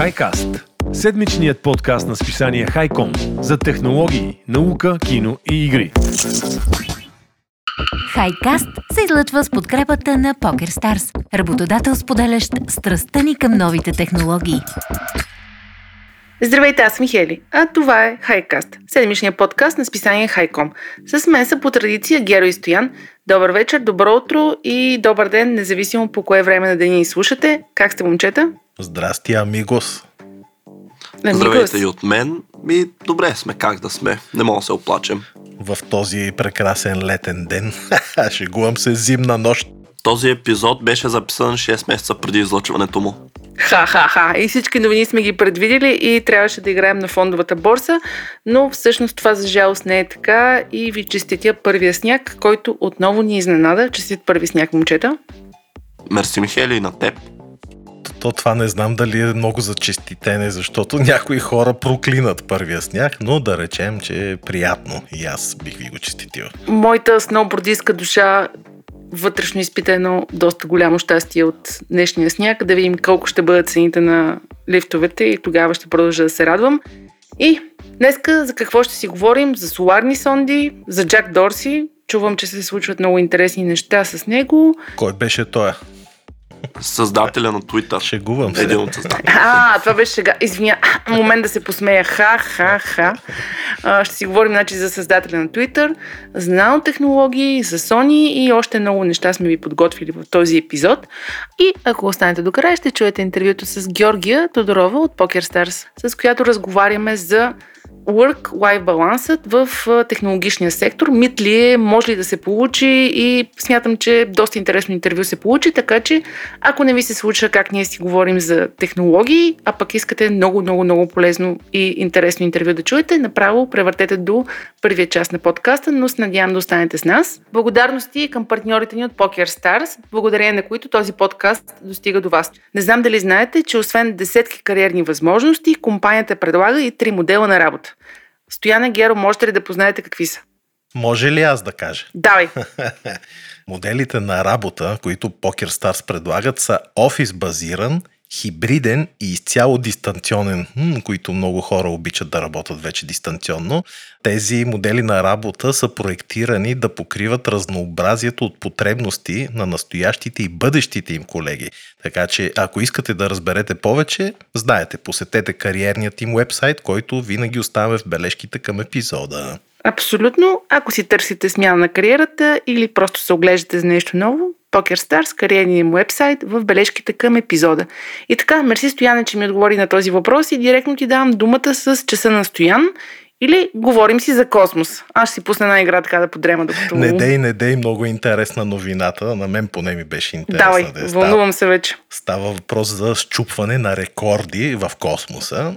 HiCast – седмичният подкаст на списание Хайком за технологии, наука, кино и игри. Хайкаст се излъчва с подкрепата на PokerStars, работодател споделящ страстта ни към новите технологии. Здравейте, аз съм Хели, а това е Хайкаст, седмичният подкаст на списание Хайком. С мен са по традиция Геро и Стоян. Добър вечер, добро утро и добър ден, независимо по кое време на деня ни слушате. Как сте, момчета? Здрасти, амигос. Амигос. Здравейте и от мен. Ми, добре сме, как да сме. Не мога да се оплачем. В този прекрасен летен ден. Шегувам се зимна нощ. Този епизод беше записан 6 месеца преди излъчването му. Ха-ха-ха. И всички новини сме ги предвидели и трябваше да играем на фондовата борса, но всъщност това за жалост не е така и ви честитя първия сняг, който отново ни изненада. Честит първи сняг, момчета. Мерси, Михели, и на теб. То това не знам дали е много за честитене, защото някои хора проклинат първия сняг, но да речем, че е приятно и аз бих ви го честитил. Моята сноубордистка душа вътрешно изпита едно доста голямо щастие от днешния сняг, да видим колко ще бъдат цените на лифтовете и тогава ще продължа да се радвам. И днеска за какво ще си говорим? За соларни сонди, за Джак Дорси. Чувам, че се случват много интересни неща с него. Кой беше той? Създателя на Twitter. Шегувам се. Един от създателите. А, това беше сега. Извиня, момент да се посмея. Ха, ха, ха. А, ще си говорим значи, за създателя на Twitter, за нанотехнологии, за Sony и още много неща сме ви подготвили в този епизод. И ако останете до края, ще чуете интервюто с Георгия Тодорова от PokerStars, с която разговаряме за work-life балансът в технологичния сектор. Мит ли е, може ли да се получи и смятам, че доста интересно интервю се получи, така че ако не ви се случва как ние си говорим за технологии, а пък искате много, много, много полезно и интересно интервю да чуете, направо превъртете до първия част на подкаста, но се надявам да останете с нас. Благодарности към партньорите ни от PokerStars, благодарение на които този подкаст достига до вас. Не знам дали знаете, че освен десетки кариерни възможности, компанията предлага и три модела на работа. Стояна Геро, можете ли да познаете какви са? Може ли аз да кажа? Давай! Моделите на работа, които PokerStars предлагат са офис базиран, хибриден и изцяло дистанционен, които много хора обичат да работят вече дистанционно. Тези модели на работа са проектирани да покриват разнообразието от потребности на настоящите и бъдещите им колеги. Така че, ако искате да разберете повече, знаете, посетете кариерният им вебсайт, който винаги оставяме в бележките към епизода. Абсолютно. Ако си търсите смяна на кариерата или просто се оглеждате за нещо ново, PokerStars, кариерния им вебсайт, в бележките към епизода. И така, мерси Стояне, че ми отговори на този въпрос и директно ти давам думата с часа на Стоян или говорим си за космос. Аз ще си пусна една игра така да подрема докато... Не дей, не дей, много интересна новината. На мен поне ми беше интересна. Давай, да е. Става- вълнувам се вече. Става въпрос за щупване на рекорди в космоса.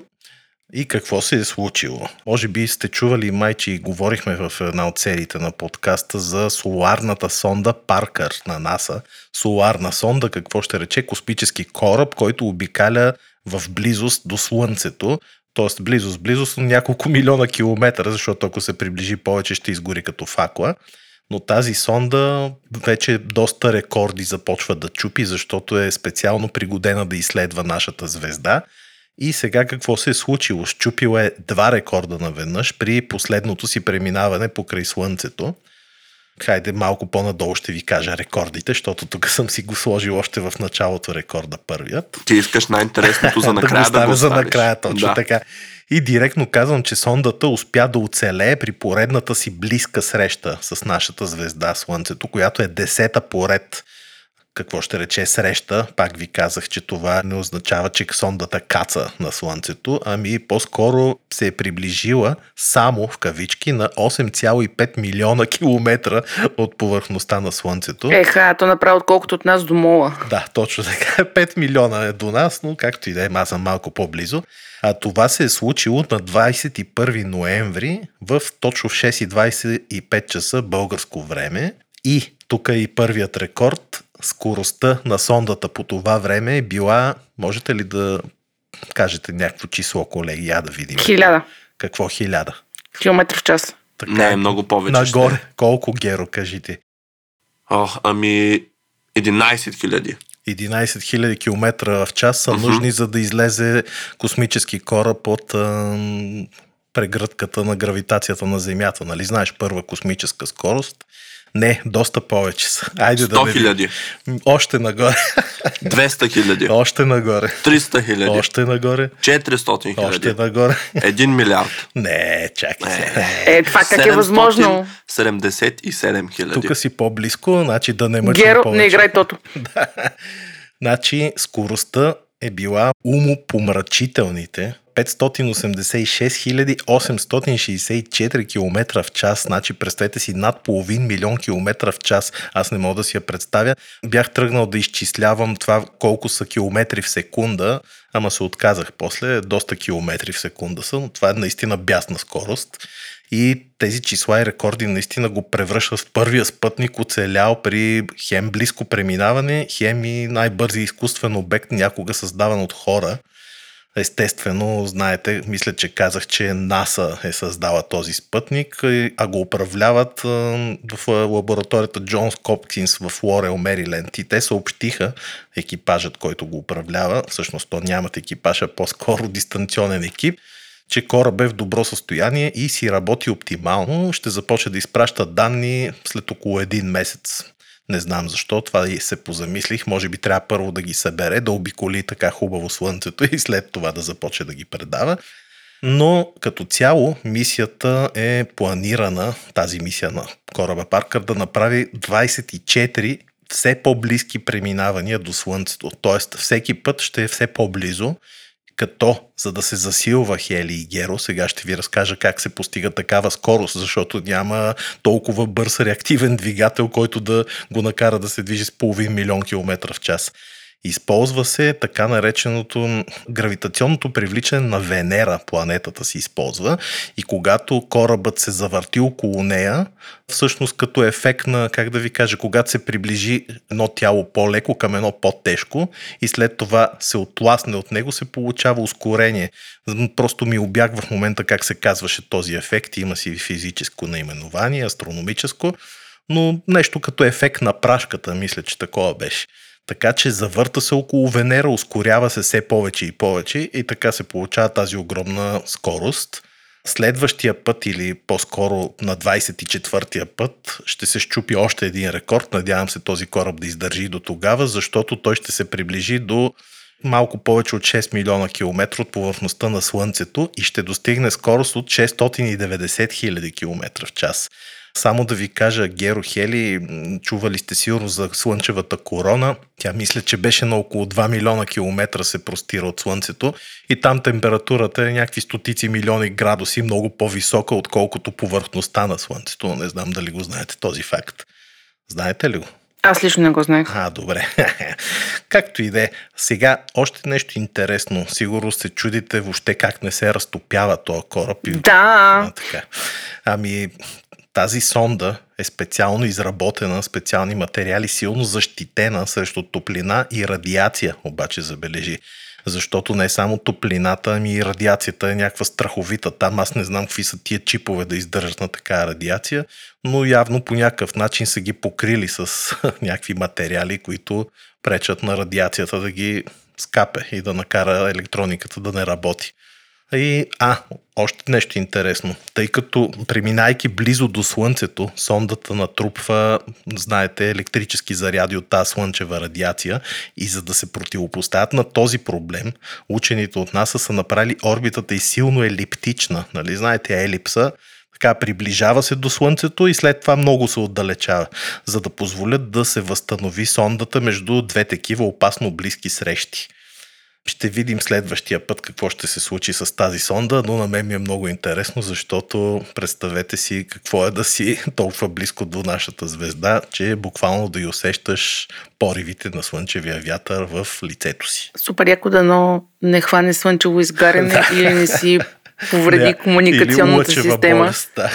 И какво се е случило? Може би сте чували, майче, и говорихме в една от сериите на подкаста за соларната сонда Паркър на НАСА. Соларна сонда, какво ще рече? Космически кораб, който обикаля в близост до Слънцето. Т.е. близост, близост на няколко милиона километра, защото ако се приближи повече, ще изгори като факла. Но тази сонда вече доста рекорди започва да чупи, защото е специално пригодена да изследва нашата звезда. И сега какво се е случило? Щупил е два рекорда наведнъж при последното си преминаване покрай Слънцето. Хайде малко по-надолу ще ви кажа рекордите, защото тук съм си го сложил още в началото рекорда първият. Ти искаш най-интересното за накрая да да, го го оставя за накрая, точно да. така. И директно казвам, че сондата успя да оцелее при поредната си близка среща с нашата звезда Слънцето, която е десета поред. Какво ще рече среща? Пак ви казах, че това не означава, че сондата каца на Слънцето, ами по-скоро се е приближила само в кавички на 8,5 милиона километра от повърхността на Слънцето. Еха, то направо отколкото от нас до мола. Да, точно така. 5 милиона е до нас, но както и да е, аз съм малко по-близо. А това се е случило на 21 ноември в точно в 6.25 часа българско време. И тук е и първият рекорд. Скоростта на сондата по това време е била, можете ли да кажете някакво число, колеги, я да видим. Хиляда Какво хиляда? километра в час. Така, Не, е много повече. Нагоре. ще. Колко, Геро, кажите? О, ами 11 хиляди. 11 000 км в час са нужни, за да излезе космически кораб от а, прегръдката на гравитацията на Земята. Нали знаеш, първа космическа скорост. Не, доста повече са. Айде да 100 не... хиляди, Още нагоре. 200 хиляди, Още нагоре. 300 хиляди, Още нагоре. 400 Още хиляди, нагоре. 1 милиард. Не, чакай се. Е, това как е възможно? 77 хиляди. Тук си по-близко, значи да не мъчим Геро, повече. не играй тото. Значи скоростта е била умопомрачителните 586 864 км в час. Значи представете си над половин милион километра в час. Аз не мога да си я представя. Бях тръгнал да изчислявам това колко са километри в секунда, ама се отказах после. Доста километри в секунда са, но това е наистина бясна скорост. И тези числа и рекорди наистина го превръщат в първия спътник, оцелял при хем близко преминаване, хем и най-бързи изкуствен обект, някога създаван от хора. Естествено, знаете, мисля, че казах, че НАСА е създала този спътник, а го управляват в лабораторията Джонс Копкинс в Лорел, Мериленд. И те съобщиха, екипажът, който го управлява, всъщност то нямат екипаж, а по-скоро дистанционен екип, че кораб е в добро състояние и си работи оптимално. Ще започне да изпраща данни след около един месец. Не знам защо, това и се позамислих. Може би трябва първо да ги събере, да обиколи така хубаво слънцето и след това да започне да ги предава. Но като цяло мисията е планирана, тази мисия на кораба Паркър, да направи 24 все по-близки преминавания до Слънцето. Тоест всеки път ще е все по-близо като за да се засилва Хели и Геро, сега ще ви разкажа как се постига такава скорост, защото няма толкова бърз реактивен двигател, който да го накара да се движи с половин милион километра в час. Използва се така нареченото гравитационното привличане на Венера, планетата се използва и когато корабът се завърти около нея, всъщност като ефект на, как да ви кажа, когато се приближи едно тяло по-леко към едно по-тежко и след това се отласне от него, се получава ускорение. Просто ми обягва в момента как се казваше този ефект, има си физическо наименование, астрономическо, но нещо като ефект на прашката, мисля, че такова беше. Така че завърта се около Венера, ускорява се все повече и повече и така се получава тази огромна скорост. Следващия път или по-скоро на 24-я път ще се щупи още един рекорд. Надявам се този кораб да издържи до тогава, защото той ще се приближи до малко повече от 6 милиона километра от повърхността на Слънцето и ще достигне скорост от 690 хиляди километра в час. Само да ви кажа, Геро Хели, чували сте сигурно за Слънчевата корона. Тя мисля, че беше на около 2 милиона километра се простира от Слънцето и там температурата е някакви стотици милиони градуси, много по-висока, отколкото повърхността на Слънцето. Не знам дали го знаете този факт. Знаете ли го? Аз лично не го знаех. А, добре. Както и да е. Сега, още нещо интересно. Сигурно се чудите въобще как не се разтопява този кораб. И- Да. А, така. Ами, тази сонда е специално изработена, специални материали, силно защитена срещу топлина и радиация, обаче забележи. Защото не само топлината, ами и радиацията е някаква страховита. Там аз не знам какви са тия чипове да издържат на такава радиация, но явно по някакъв начин са ги покрили с някакви материали, които пречат на радиацията да ги скапе и да накара електрониката да не работи. И, а, още нещо интересно. Тъй като преминайки близо до Слънцето, сондата натрупва, знаете, електрически заряди от тази слънчева радиация и за да се противопоставят на този проблем, учените от НАСА са направили орбитата и силно елиптична. Нали? Знаете, елипса така приближава се до Слънцето и след това много се отдалечава, за да позволят да се възстанови сондата между две такива опасно близки срещи. Ще видим следващия път какво ще се случи с тази сонда, но на мен ми е много интересно, защото представете си какво е да си толкова близко до нашата звезда, че буквално да й усещаш поривите на слънчевия вятър в лицето си. Супер яко дано не хване слънчево изгаряне или не си повреди Да, комуникационната система. болест, да.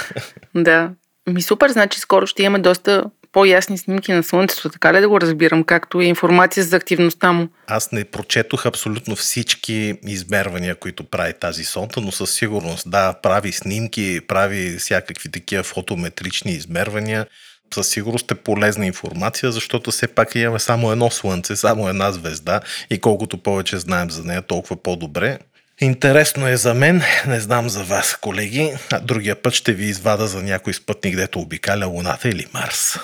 Да. Ми супер, значи скоро ще имаме доста по-ясни снимки на Слънцето, така ли да го разбирам, както и информация за активността му. Аз не прочетох абсолютно всички измервания, които прави тази сонда, но със сигурност, да, прави снимки, прави всякакви такива фотометрични измервания. със сигурност е полезна информация, защото все пак имаме само едно слънце, само една звезда и колкото повече знаем за нея, толкова по-добре. Интересно е за мен, не знам за вас, колеги, а другия път ще ви извада за някой спътник, дето обикаля Луната или Марс.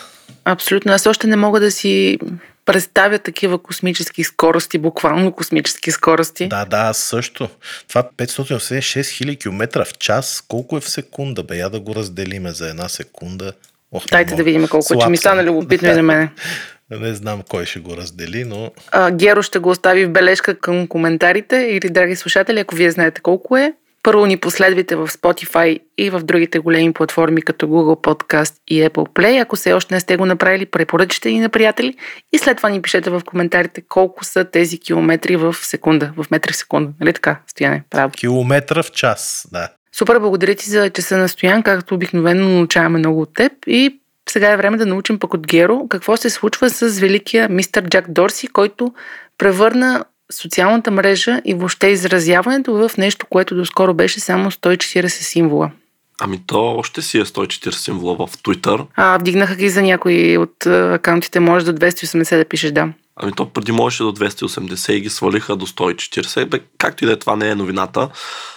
Абсолютно. Аз още не мога да си представя такива космически скорости, буквално космически скорости. Да, да, също. Това 586 000 км в час, колко е в секунда? Бе, я да го разделиме за една секунда. Ох, Дайте да видим колко е, че Слаб ми стана любопитно и на мене. Не знам кой ще го раздели, но А, Геро ще го остави в бележка към коментарите или, драги слушатели, ако вие знаете колко е. Първо ни последвайте в Spotify и в другите големи платформи като Google Podcast и Apple Play. Ако все още не сте го направили, препоръчайте ни на приятели и след това ни пишете в коментарите колко са тези километри в секунда, в метри в секунда. Нали така, Стояне? Право. километра в час, да. Супер, благодаря ти за часа на Стоян, както обикновено научаваме много от теб и сега е време да научим пък от Геро какво се случва с великия мистер Джак Дорси, който превърна социалната мрежа и въобще изразяването в нещо, което доскоро беше само 140 символа. Ами то още си е 140 символа в Twitter. А, вдигнаха ги за някои от акаунтите, може до 280 да пишеш, да. Ами то преди можеше до 280 и ги свалиха до 140. Бе, както и да е, това не е новината.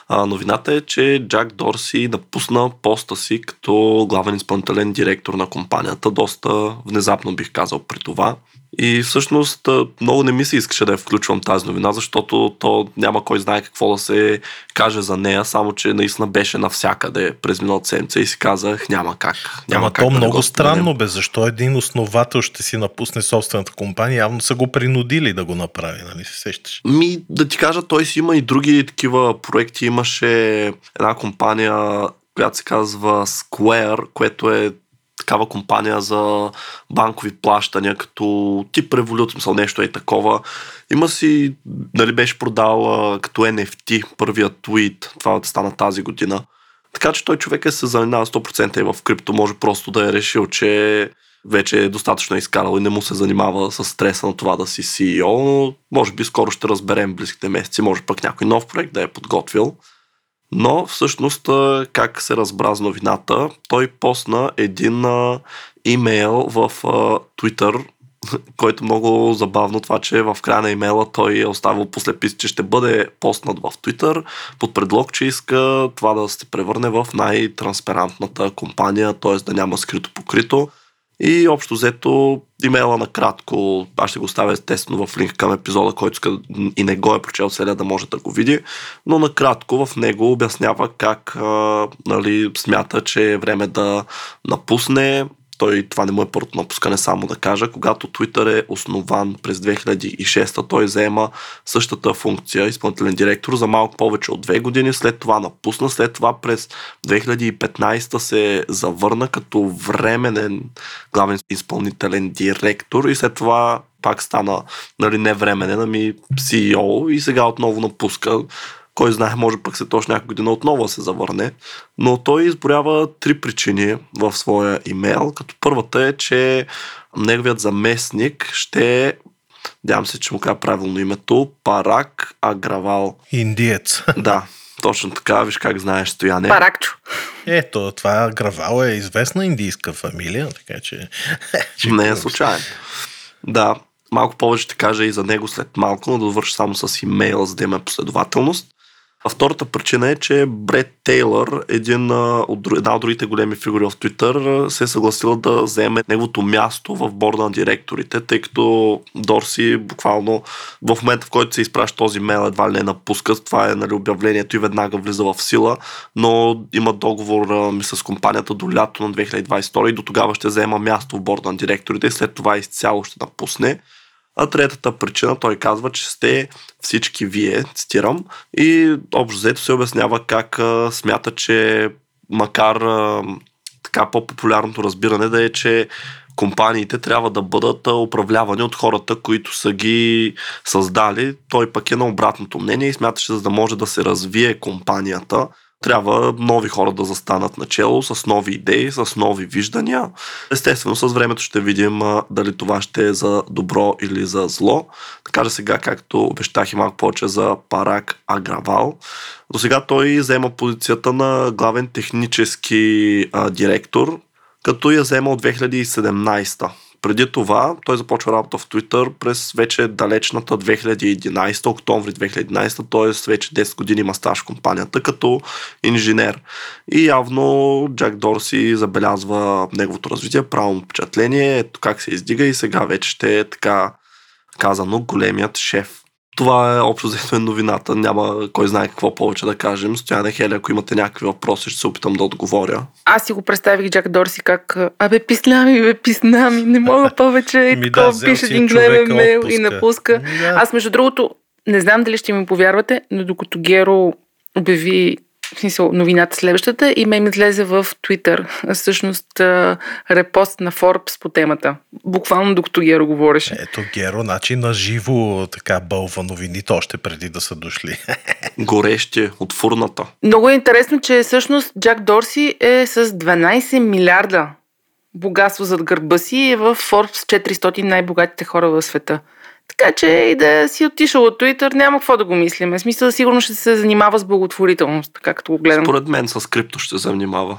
А, новината е, че Джак Дорси напусна поста си като главен изпълнителен директор на компанията. Доста внезапно бих казал при това. И всъщност много не ми се искаше да я включвам тази новина, защото то няма кой знае какво да се каже за нея, само че наистина беше навсякъде през миналата седмица и си казах няма как. Няма Ама как то да много странно бе, защо един основател ще си напусне собствената компания, явно са го принудили да го направи, нали се сещаш? Ми, да ти кажа, той си има и други такива проекти. Имаше една компания, която се казва Square, което е такава компания за банкови плащания, като тип револют, смисъл нещо е такова. Има си, нали беше продал като NFT първият твит, това да стана тази година. Така че той човек е се занимава 100% и в крипто, може просто да е решил, че вече е достатъчно изкарал и не му се занимава с стреса на това да си CEO, но може би скоро ще разберем близките месеци, може пък някой нов проект да е подготвил. Но всъщност как се разбра с новината, той посна един а, имейл в а, Twitter, който много забавно това, че в края на имейла той е оставил послепис, че ще бъде постнат в Twitter под предлог, че иска това да се превърне в най-транспарантната компания, т.е. да няма скрито покрито. И общо взето имейла накратко, аз ще го оставя естествено в линк към епизода, който и не го е прочел целия да може да го види, но накратко в него обяснява как а, нали, смята, че е време да напусне. Той, това не му е първото напускане, само да кажа. Когато Twitter е основан през 2006, той заема същата функция, изпълнителен директор, за малко повече от две години. След това напусна, след това през 2015 се завърна като временен главен изпълнителен директор и след това пак стана нали, не временен, ами CEO и сега отново напуска. Кой знае, може пък се точно някой година отново да се завърне. Но той изборява три причини в своя имейл, като първата е, че неговият заместник ще Надявам се, че му кажа правилно името. Парак Агравал. Индиец. Да, точно така. Виж как знаеш, Стояне. Паракчо. Ето, това Гравал е известна индийска фамилия, така че... Не е случайно. Да, малко повече ще кажа и за него след малко, но да довърша само с имейла, за да има последователност. А втората причина е, че Бред Тейлър, един от, една от другите големи фигури в а, се е съгласила да вземе неговото място в борда на директорите, тъй като Дорси буквално в момента, в който се изпраща този мейл, едва ли не напуска. Това е нали, обявлението и веднага влиза в сила, но има договор ми с компанията до лято на 2022 и до тогава ще взема място в борда на директорите и след това изцяло ще напусне. А третата причина, той казва, че сте всички вие, цитирам, и общо взето се обяснява как а, смята, че макар а, така по-популярното разбиране да е, че компаниите трябва да бъдат управлявани от хората, които са ги създали. Той пък е на обратното мнение и смята, че за да може да се развие компанията, трябва нови хора да застанат начало с нови идеи, с нови виждания. Естествено, с времето ще видим дали това ще е за добро или за зло. Да кажа сега, както обещах и малко повече за Парак Агравал. До сега той взема позицията на главен технически а, директор, като я взема от 2017. Преди това той започва работа в Twitter през вече далечната 2011, октомври 2011, т.е. вече 10 години има стаж в компанията като инженер. И явно Джак Дорси забелязва неговото развитие, правилно впечатление, ето как се издига и сега вече ще е така казано големият шеф. Това е общо взето е новината. Няма кой знае какво повече да кажем. Стояне Хели, ако имате някакви въпроси, ще се опитам да отговоря. Аз си го представих Джак Дорси как Абе, писна ми, бе, писна ми, не мога повече. И такова да, пише един гневен мейл и напуска. Да. Аз, между другото, не знам дали ще ми повярвате, но докато Геро обяви в смисъл, новината следващата и ме ми излезе в Twitter. Всъщност репост на Forbes по темата. Буквално докато Геро говореше. Ето Геро, значи на живо така бълва новините още преди да са дошли. Горещи от фурната. Много е интересно, че всъщност Джак Дорси е с 12 милиарда богатство зад гърба си и е в Forbes 400 най-богатите хора в света. Така че и да си отишъл от Twitter, няма какво да го мислим. В смисъл, сигурно ще се занимава с благотворителност, така като го гледам. Според мен с крипто ще се занимава.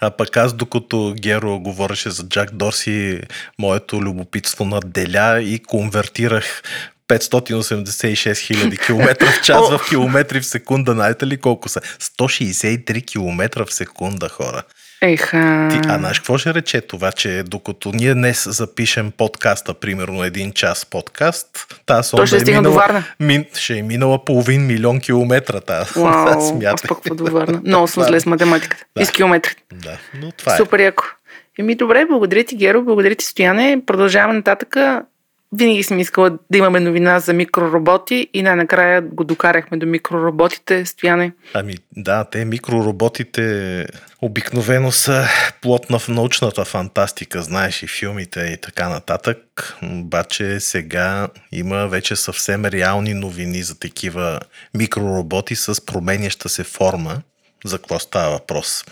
А пък аз, докато Геро говореше за Джак Дорси, моето любопитство наделя и конвертирах 586 хиляди км в час в километри в секунда. Знаете ли колко са? 163 км в секунда, хора. Еха. Ти, а знаеш какво ще рече това, че докато ние днес запишем подкаста, примерно един час подкаст, тази сонда ще е минала. Мин, ще е минала половин милион километра. Тази. Вау, Смятай. аз пък до Варна. Много съм зле с математиката. Да. И с километрите. Да, но това е. Супер яко. Еми добре, благодаря ти, Геро, благодаря ти, Стояне. Продължаваме нататъка. Винаги съм искала да имаме новина за микророботи и най-накрая го докарахме до микророботите, Стояне. Ами да, те микророботите обикновено са плотна в научната фантастика, знаеш и филмите и така нататък. Обаче сега има вече съвсем реални новини за такива микророботи с променяща се форма. За какво става въпрос?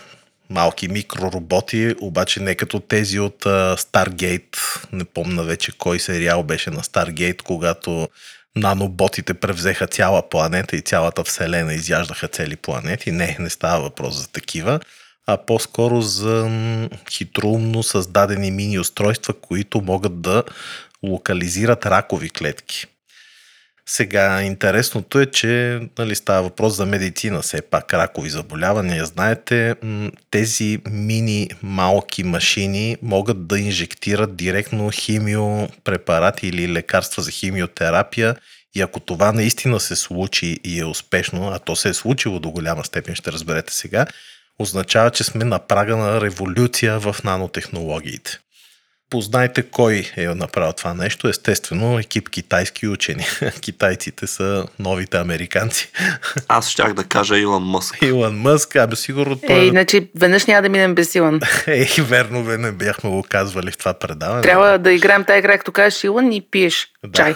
Малки микророботи, обаче не като тези от Stargate. Не помна вече кой сериал беше на Stargate, когато наноботите превзеха цяла планета и цялата Вселена изяждаха цели планети. Не, не става въпрос за такива, а по-скоро за хитроумно създадени мини устройства, които могат да локализират ракови клетки. Сега, интересното е, че нали, става въпрос за медицина, все пак ракови заболявания. Знаете, тези мини малки машини могат да инжектират директно химиопрепарати или лекарства за химиотерапия и ако това наистина се случи и е успешно, а то се е случило до голяма степен, ще разберете сега, означава, че сме на прага на революция в нанотехнологиите. Познайте кой е направил това нещо. Естествено, екип китайски учени. Китайците са новите американци. Аз щях да кажа Илон Мъск. Илон Мъск, абе сигурно той... Ей, значи веднъж няма да минем без Илон. Ей, верно, бе, не бяхме го казвали в това предаване. Трябва да играем тази игра, като кажеш Илон и пиеш да. чай.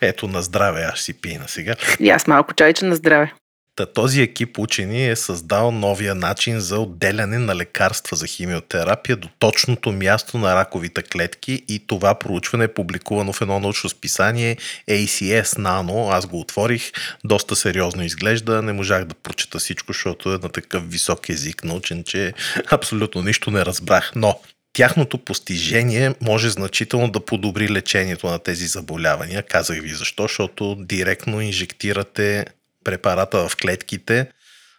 Ето на здраве, аз си пина сега. И аз малко чайче на здраве. Та, този екип учени е създал новия начин за отделяне на лекарства за химиотерапия до точното място на раковите клетки и това проучване е публикувано в едно научно списание ACS Nano. Аз го отворих, доста сериозно изглежда, не можах да прочета всичко, защото е на такъв висок език научен, че абсолютно нищо не разбрах. Но Тяхното постижение може значително да подобри лечението на тези заболявания. Казах ви защо, защото директно инжектирате препарата в клетките,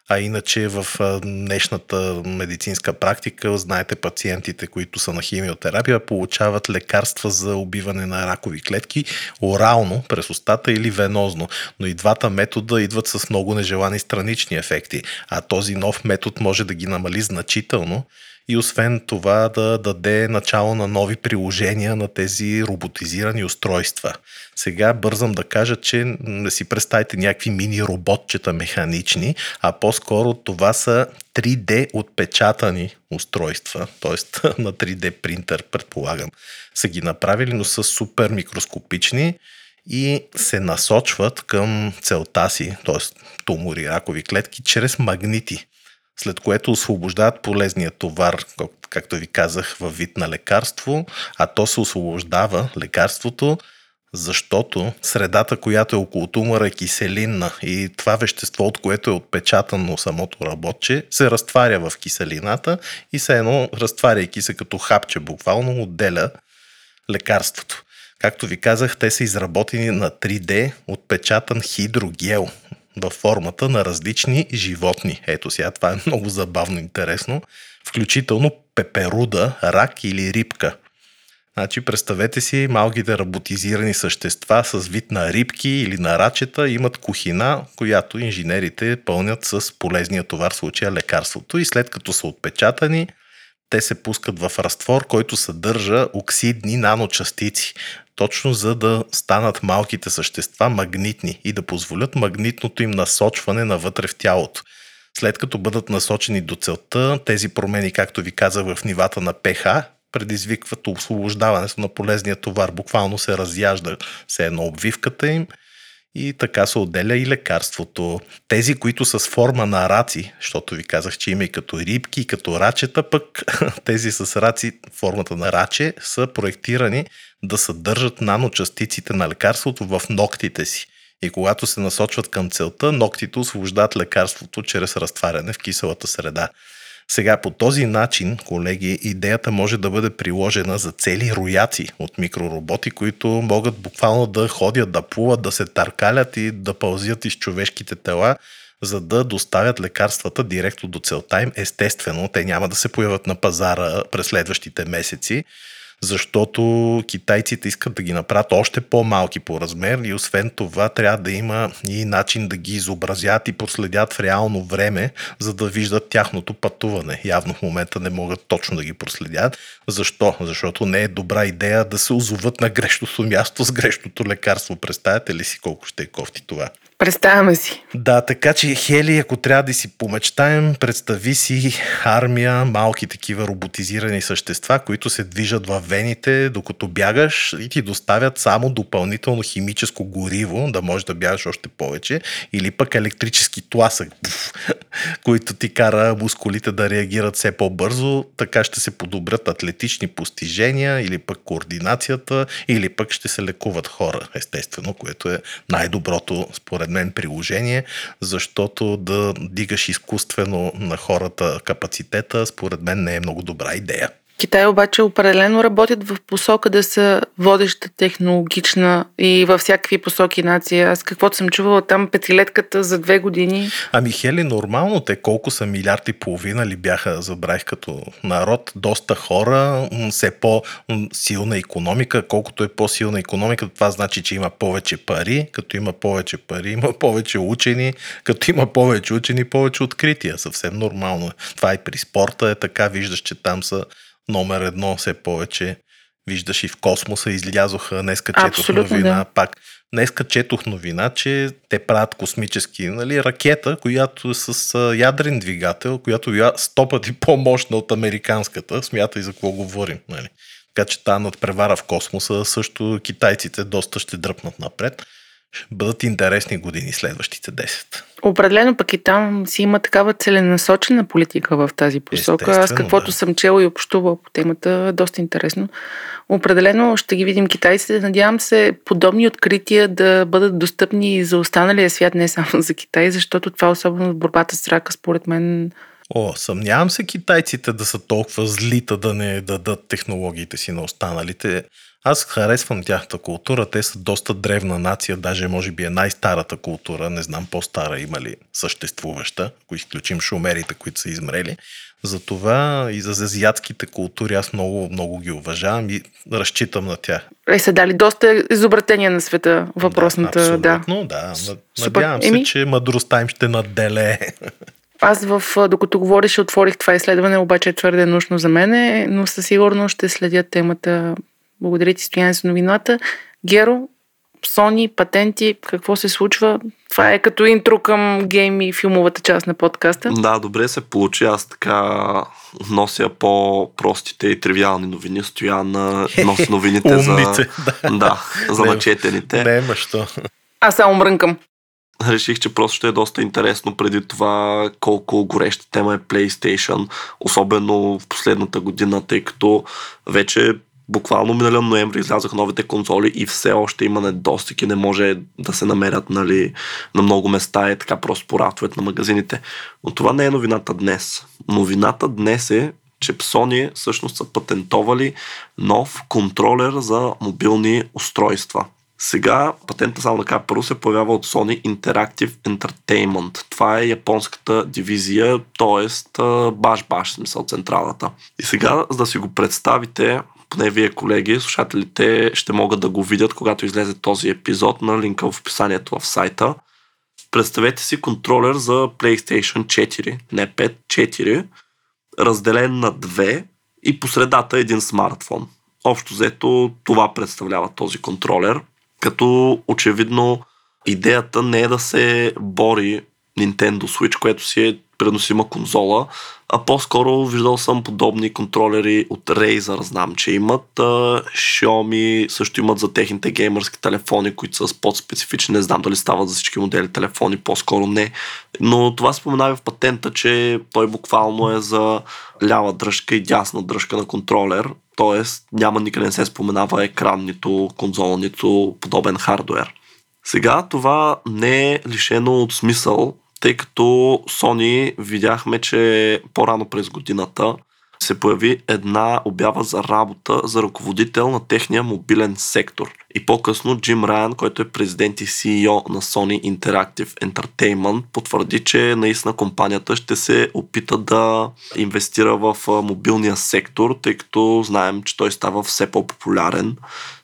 а иначе в днешната медицинска практика, знаете, пациентите, които са на химиотерапия, получават лекарства за убиване на ракови клетки орално, през устата или венозно. Но и двата метода идват с много нежелани странични ефекти, а този нов метод може да ги намали значително и освен това да даде начало на нови приложения на тези роботизирани устройства. Сега бързам да кажа, че не си представите някакви мини роботчета механични, а по-скоро това са 3D отпечатани устройства, т.е. на 3D принтер, предполагам, са ги направили, но са супер микроскопични и се насочват към целта си, т.е. тумори, ракови клетки, чрез магнити след което освобождават полезния товар, както ви казах, във вид на лекарство, а то се освобождава лекарството защото средата, която е около тумора е киселинна и това вещество, от което е отпечатано самото работче, се разтваря в киселината и се едно, разтваряйки се като хапче, буквално отделя лекарството. Както ви казах, те са изработени на 3D отпечатан хидрогел във формата на различни животни. Ето сега, това е много забавно интересно. Включително пеперуда, рак или рибка. Значи, представете си малките роботизирани същества с вид на рибки или на рачета имат кухина, която инженерите пълнят с полезния товар, в случая лекарството. И след като са отпечатани, те се пускат в разтвор, който съдържа оксидни наночастици, точно за да станат малките същества магнитни и да позволят магнитното им насочване навътре в тялото. След като бъдат насочени до целта, тези промени, както ви казах, в нивата на pH, предизвикват освобождаването на полезния товар. Буквално се разяжда се едно обвивката им и така се отделя и лекарството. Тези, които са с форма на раци, защото ви казах, че има и като рибки, и като рачета, пък тези с раци, формата на раче, са проектирани да съдържат наночастиците на лекарството в ногтите си. И когато се насочват към целта, ногтите освобождават лекарството чрез разтваряне в киселата среда. Сега по този начин, колеги, идеята може да бъде приложена за цели рояци от микророботи, които могат буквално да ходят, да плуват, да се търкалят и да пълзят из човешките тела, за да доставят лекарствата директно до целта им. Естествено, те няма да се появят на пазара през следващите месеци, защото китайците искат да ги направят още по-малки по размер и освен това трябва да има и начин да ги изобразят и проследят в реално време, за да виждат тяхното пътуване. Явно в момента не могат точно да ги проследят. Защо? Защото не е добра идея да се озоват на грешното място с грешното лекарство. Представяте ли си колко ще е кофти това? Представяме си. Да, така че Хели, ако трябва да си помечтаем, представи си армия, малки такива роботизирани същества, които се движат в вените, докато бягаш и ти доставят само допълнително химическо гориво, да можеш да бягаш още повече, или пък електрически тласък, пф, който ти кара мускулите да реагират все по-бързо, така ще се подобрят атлетични постижения, или пък координацията, или пък ще се лекуват хора, естествено, което е най-доброто според мен приложение, защото да дигаш изкуствено на хората капацитета, според мен не е много добра идея. Китай обаче определено работят в посока да са водеща технологична и във всякакви посоки нация. Аз каквото съм чувала там петилетката за две години. Ами Хели, нормално те колко са милиард и половина ли бяха, забравих като народ, доста хора, все по-силна економика. Колкото е по-силна економика, това значи, че има повече пари. Като има повече пари, има повече учени. Като има повече учени, повече открития. Съвсем нормално. Това и при спорта е така. Виждаш, че там са номер едно все повече. Виждаш и в космоса излязоха, днеска четох Абсолютно, новина, да. пак Днеска четох новина, че те правят космически нали, ракета, която е с ядрен двигател, която е сто пъти по-мощна от американската. Смятай за какво говорим. Нали. Така че тази надпревара в космоса също китайците доста ще дръпнат напред. Бъдат интересни години следващите 10. Определено пък и там си има такава целенасочена политика в тази посока. Аз каквото да. съм чела и общувала по темата, е доста интересно. Определено ще ги видим китайците. Надявам се подобни открития да бъдат достъпни и за останалия свят, не само за Китай, защото това особено в борбата с рака, според мен, О, съмнявам се китайците да са толкова злита да не дадат технологиите си на останалите. Аз харесвам тяхната култура. Те са доста древна нация, даже може би е най-старата култура. Не знам по-стара има ли съществуваща, ако изключим шумерите, които са измрели. Затова и за азиатските култури аз много, много ги уважавам и разчитам на тях. е са дали доста изобретения на света въпросната. Да, абсолютно, да. да. Супер. Надявам се, Еми? че мъдростта им ще наделее. Аз в, докато говориш, отворих това изследване, обаче е твърде нужно за мене, но със сигурност ще следя темата. Благодаря ти, Стоян, за новината. Геро, Sony, патенти, какво се случва? Това е като интро към гейм и филмовата част на подкаста. Да, добре се получи. Аз така нося по-простите и тривиални новини. Стоян а, носи новините за, Умните, да. да, за Не, начетените. Не, ма що. Аз само мрънкам. Реших, че просто ще е доста интересно преди това колко гореща тема е PlayStation, особено в последната година, тъй като вече буквално миналия ноември излязоха новите конзоли и все още има недостиг и не може да се намерят нали, на много места и така просто по рафтовете на магазините. Но това не е новината днес. Новината днес е, че Sony всъщност са патентовали нов контролер за мобилни устройства. Сега патента, само да първо се появява от Sony Interactive Entertainment. Това е японската дивизия, т.е. баш-баш смисъл централата. И сега, за да си го представите, поне вие колеги, слушателите ще могат да го видят, когато излезе този епизод на линка в описанието в сайта. Представете си контролер за PlayStation 4, не 5, 4, разделен на две и по средата един смартфон. Общо взето това представлява този контролер, като очевидно идеята не е да се бори Nintendo Switch, което си е преносима конзола, а по-скоро виждал съм подобни контролери от Razer, знам, че имат. А, Xiaomi също имат за техните геймърски телефони, които са по-специфични. Не знам дали стават за всички модели телефони, по-скоро не. Но това споменава в патента, че той буквално е за лява дръжка и дясна дръжка на контролер. Тоест няма никъде не се споменава екран, нито конзола, нито подобен хардвер. Сега това не е лишено от смисъл, тъй като Sony видяхме, че по-рано през годината се появи една обява за работа за ръководител на техния мобилен сектор. И по-късно Джим Райан, който е президент и CEO на Sony Interactive Entertainment, потвърди, че наистина компанията ще се опита да инвестира в мобилния сектор, тъй като знаем, че той става все по-популярен.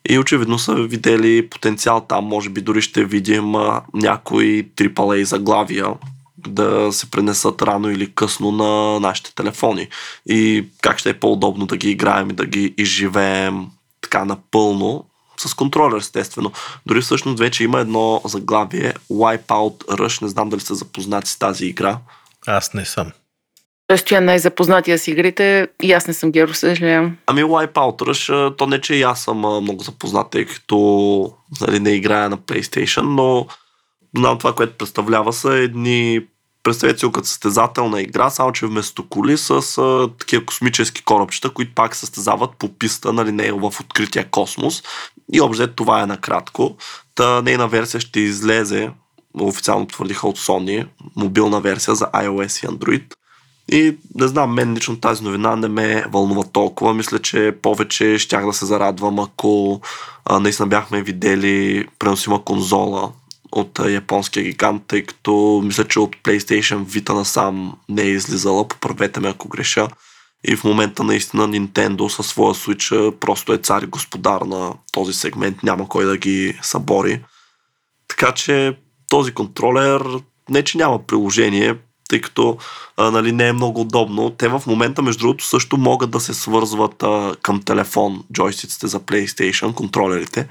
И очевидно са видели потенциал там, може би дори ще видим някои AAA заглавия, да се пренесат рано или късно на нашите телефони. И как ще е по-удобно да ги играем и да ги изживеем така напълно, с контролер, естествено. Дори всъщност вече има едно заглавие Wipeout Rush. Не знам дали сте запознати с тази игра. Аз не съм. Той стоя най-запознатия с игрите и аз не съм геро, съжалявам. Ами Wipeout Rush, то не че и аз съм много запознат, тъй като нали, не играя на PlayStation, но знам това, което представлява са едни представете си като състезателна игра, само че вместо коли с а, такива космически корабчета, които пак състезават по писта, нали, не в открития космос. И общо това е накратко. Та нейна версия ще излезе, официално твърдиха от Sony, мобилна версия за iOS и Android. И не знам, мен лично тази новина не ме вълнува толкова. Мисля, че повече щях да се зарадвам, ако а, наистина бяхме видели преносима конзола от японския гигант, тъй като мисля, че от PlayStation Vita насам не е излизала, поправете ме ако греша. И в момента наистина Nintendo със своя Switch просто е цар и господар на този сегмент, няма кой да ги събори. Така че този контролер не че няма приложение, тъй като а, нали, не е много удобно. Те в момента, между другото, също могат да се свързват а, към телефон, джойстиците за PlayStation, контролерите.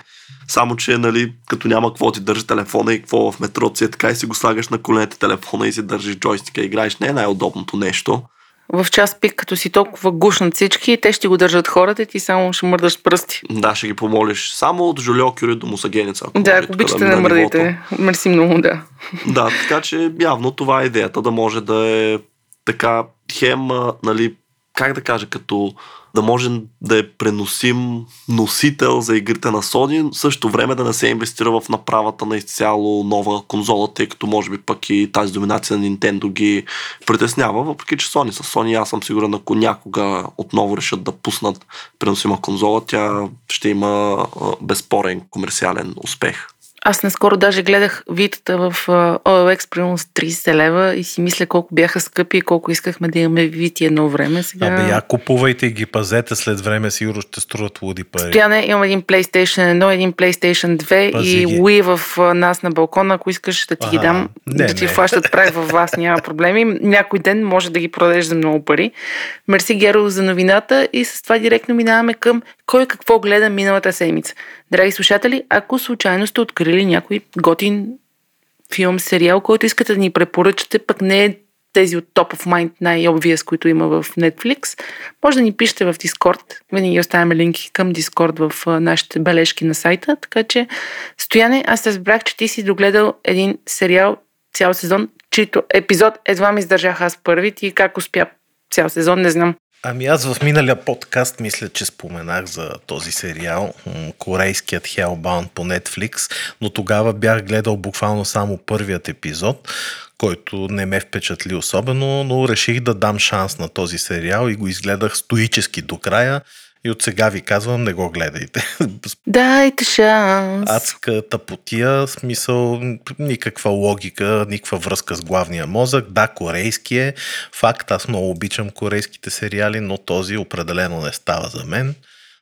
Само, че нали, като няма какво ти държи телефона и какво в метро е така и си го слагаш на коленете телефона и си държиш джойстика и играеш, не е най-удобното нещо. В час пик, като си толкова гушнат всички, те ще го държат хората и ти само ще мърдаш пръсти. Да, ще ги помолиш. Само от Жолио Кюри до Мусагеница. Ако Да, ако обичате да мърдите. Мерси много, да. Да, така че явно това е идеята, да може да е така хем, нали, как да кажа, като да може да е преносим носител за игрите на Sony, в същото време да не се инвестира в направата на изцяло нова конзола, тъй като може би пък и тази доминация на Nintendo ги притеснява, въпреки че Sony с Sony аз съм сигурен, ако някога отново решат да пуснат преносима конзола, тя ще има безспорен комерциален успех. Аз наскоро даже гледах витата в а, OLX, примерно с 30 лева и си мисля колко бяха скъпи и колко искахме да имаме вити едно време. Сега... Абе, я купувайте и ги пазете след време, сигурно ще струват луди пари. Стояне, имам един PlayStation 1, един PlayStation 2 Пази и ги. Wii в а, нас на балкона. Ако искаш да ти ги Аха, дам, не, да ти не. фащат прах във вас, няма проблеми. Някой ден може да ги продадеш за много пари. Мерси Геро за новината и с това директно минаваме към кой какво гледа миналата седмица. Драги слушатели, ако случайно сте открили някой готин филм, сериал, който искате да ни препоръчате, пък не е тези от Top of Mind, най-обвиес, които има в Netflix, може да ни пишете в Discord. Винаги оставяме линки към Discord в нашите бележки на сайта. Така че, Стояне, аз разбрах, че ти си догледал един сериал цял сезон, чийто епизод едва ми издържах аз първи. Ти как успя цял сезон, не знам. Ами аз в миналия подкаст мисля, че споменах за този сериал, корейският Hellbound по Netflix, но тогава бях гледал буквално само първият епизод, който не ме впечатли особено, но реших да дам шанс на този сериал и го изгледах стоически до края и от сега ви казвам, не го гледайте. Дайте шанс. Адска тъпотия, смисъл, никаква логика, никаква връзка с главния мозък. Да, корейски е. Факт, аз много обичам корейските сериали, но този определено не става за мен.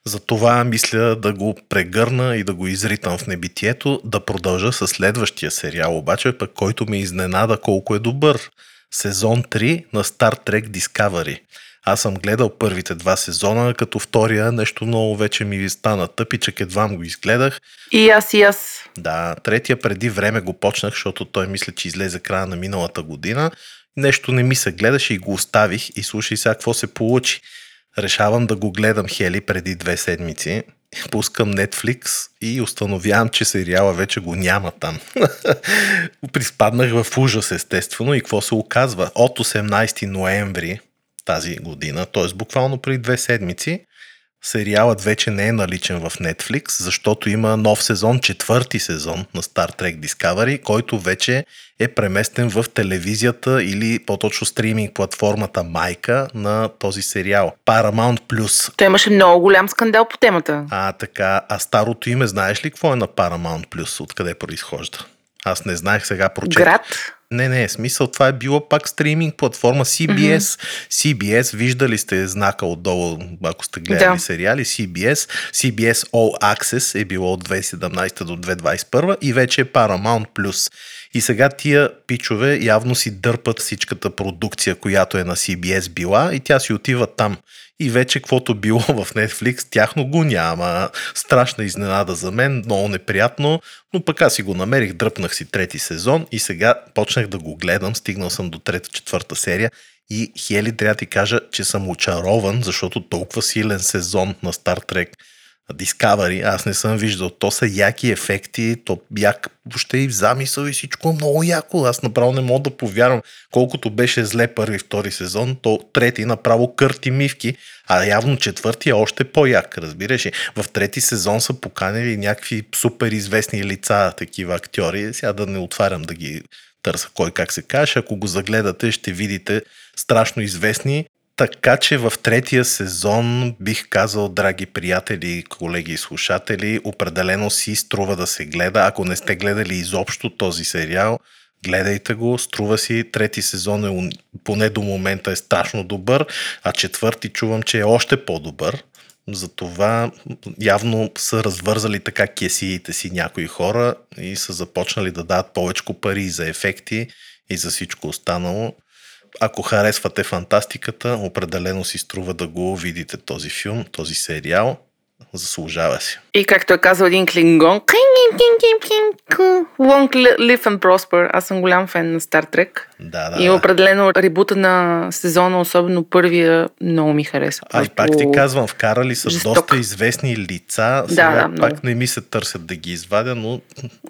Затова мисля да го прегърна и да го изритам в небитието, да продължа с следващия сериал, обаче пък който ме изненада колко е добър. Сезон 3 на Star Trek Discovery. Аз съм гледал първите два сезона, като втория нещо много вече ми стана тъпичък, едва го изгледах. И аз, и аз. Да, третия преди време го почнах, защото той мисля, че излезе края на миналата година. Нещо не ми се гледаше и го оставих и слушай сега какво се получи. Решавам да го гледам Хели преди две седмици. Пускам Netflix и установявам, че сериала вече го няма там. Приспаднах в ужас, естествено, и какво се оказва? От 18 ноември тази година, т.е. буквално преди две седмици, сериалът вече не е наличен в Netflix, защото има нов сезон, четвърти сезон на Star Trek Discovery, който вече е преместен в телевизията или по-точно стриминг платформата майка на този сериал. Paramount Plus. Той имаше много голям скандал по темата. А така, а старото име знаеш ли какво е на Paramount Plus? Откъде произхожда? Аз не знаех сега прочетах. Град. Не, не, смисъл това е било пак стриминг платформа CBS. Mm-hmm. CBS, виждали сте знака отдолу, ако сте гледали Да. сериали, CBS. CBS All Access е било от 2017 до 2021 и вече е Paramount Plus. И сега тия пичове явно си дърпат всичката продукция, която е на CBS била и тя си отива там. И вече каквото било в Netflix, тяхно го няма. Страшна изненада за мен, много неприятно, но пък аз си го намерих, дръпнах си трети сезон и сега почнах да го гледам, стигнал съм до трета-четвърта серия и Хели трябва да ти кажа, че съм очарован, защото толкова силен сезон на Star Trek Discovery, аз не съм виждал. То са яки ефекти, то як въобще и замисъл и всичко е много яко. Аз направо не мога да повярвам. Колкото беше зле първи, втори сезон, то трети направо кърти мивки, а явно четвърти е още по-як, разбираш ли. В трети сезон са поканили някакви супер известни лица, такива актьори. Сега да не отварям да ги търса кой как се каже. Ако го загледате, ще видите страшно известни така че в третия сезон бих казал, драги приятели, колеги и слушатели, определено си струва да се гледа. Ако не сте гледали изобщо този сериал, гледайте го, струва си. Трети сезон е поне до момента е страшно добър, а четвърти чувам, че е още по-добър. Затова явно са развързали така кесиите си някои хора и са започнали да дадат повече пари за ефекти и за всичко останало ако харесвате фантастиката, определено си струва да го видите този филм, този сериал. Заслужава си. И както е казал един клингон, Long live and prosper. Аз съм голям фен на Star Trek. Да, да. И да. определено ребута на сезона, особено първия, много ми хареса. А и пак ти казвам, вкарали са жесток. доста известни лица. Сега да, много. пак не ми се търсят да ги извадя, но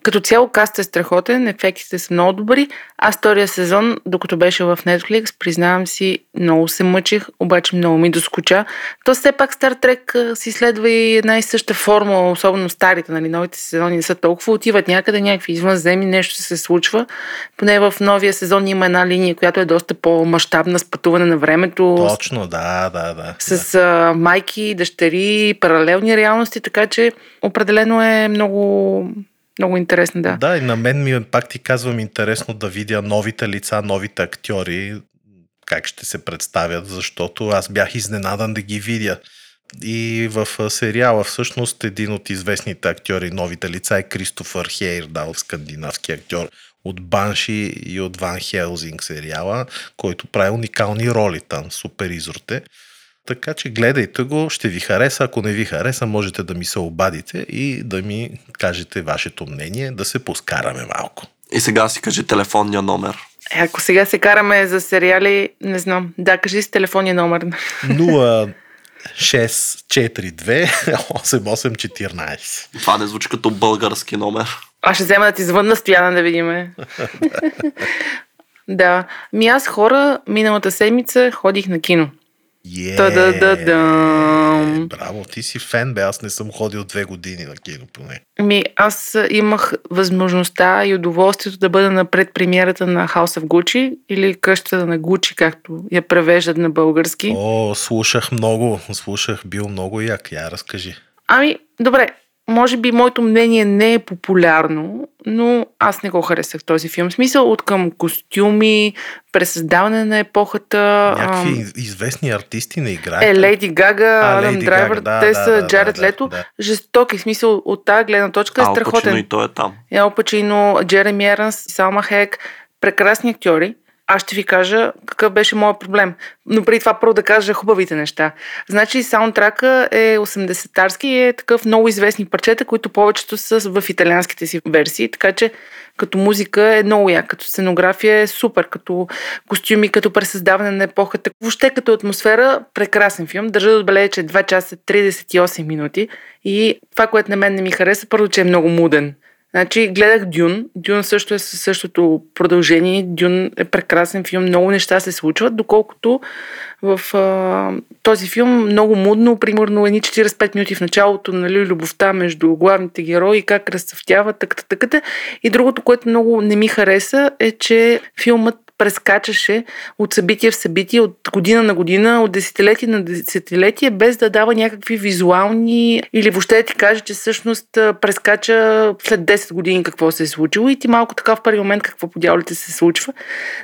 Като цяло каст е страхотен, ефектите са много добри. Аз втория сезон, докато беше в Netflix, признавам си, много се мъчих, обаче много ми доскоча. То все пак Star Trek а, си следва и една и съща форма, особено старите, нали, новите сезони не са толкова, отиват някъде, някакви извънземни, нещо се случва. Поне в новия сезон има една линия, която е доста по-масштабна с пътуване на времето, точно, да, да, да. с а, майки, дъщери, паралелни реалности, така че определено е много, много интересно, да. Да, и на мен ми е, пак ти казвам интересно да видя новите лица, новите актьори, как ще се представят, защото аз бях изненадан да ги видя. И в сериала всъщност един от известните актьори, новите лица е Кристофър Хейрдал, скандинавски актьор от Банши и от Ван Хелзинг сериала, който прави уникални роли там, суперизорте. Така че гледайте го, ще ви хареса. Ако не ви хареса, можете да ми се обадите и да ми кажете вашето мнение, да се поскараме малко. И сега си кажи телефонния номер. Е, ако сега се караме за сериали, не знам. Да, кажи си телефонния номер. 0642 8814. Това не звучи като български номер. Аз ще взема да ти звънна стояна да видиме. да. Ми аз хора, миналата седмица ходих на кино. Е, Та-да-да-дам. Браво, ти си фен, бе. Аз не съм ходил две години на кино поне. Ми, аз имах възможността и удоволствието да бъда на предпремиерата на House of Gucci или къщата на Гучи, както я превеждат на български. О, слушах много, слушах, бил много як. Я разкажи. Ами, добре, може би моето мнение не е популярно, но аз не го харесах този филм. В смисъл от към костюми, пресъздаване на епохата. Някакви ам, известни артисти не играят. Е, Лейди Гага, Адам Драйвер, да, те да, са да, Джаред да, Лето. да. Жестоки, в смисъл от тази гледна точка е Ал Пачино страхотен. и той е там. Ел Пачино, Джереми Еранс, Салма Хек, прекрасни актьори. Аз ще ви кажа какъв беше моят проблем. Но преди това първо да кажа хубавите неща. Значи саундтрака е 80-тарски и е такъв много известни парчета, които повечето са в италианските си версии, така че като музика е много як, като сценография е супер, като костюми, като пресъздаване на епохата. Въобще като атмосфера, прекрасен филм. Държа да отбележа, че 2 часа 38 минути и това, което на мен не ми хареса, първо, че е много муден. Значи, гледах Дюн. Дюн също е със същото продължение. Дюн е прекрасен филм. Много неща се случват, доколкото в а, този филм много мудно, примерно едни 45 минути в началото, нали, любовта между главните герои, как разцъфтява, тъката, тъката. И другото, което много не ми хареса, е, че филмът прескачаше от събитие в събитие, от година на година, от десетилетие на десетилетие, без да дава някакви визуални или въобще да ти каже, че всъщност прескача след 10 години какво се е случило и ти малко така в първи момент какво по дяволите се случва,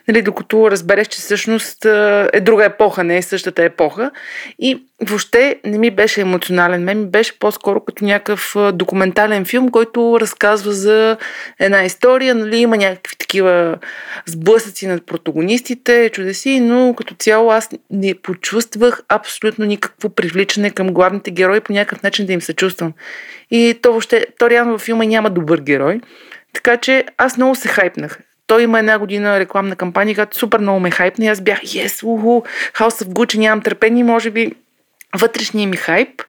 нали, докато разбереш, че всъщност е друга епоха, не е същата епоха. И въобще не ми беше емоционален. Мен ми беше по-скоро като някакъв документален филм, който разказва за една история, нали, има някакви такива сблъсъци над протагонистите, чудеси, но като цяло аз не почувствах абсолютно никакво привличане към главните герои по някакъв начин да им се чувствам. И то въобще, то реално във филма няма добър герой. Така че аз много се хайпнах. Той има една година рекламна кампания, която супер много ме хайпна и аз бях, yes, уху, House of Gucci, нямам търпение, може би вътрешния ми хайп,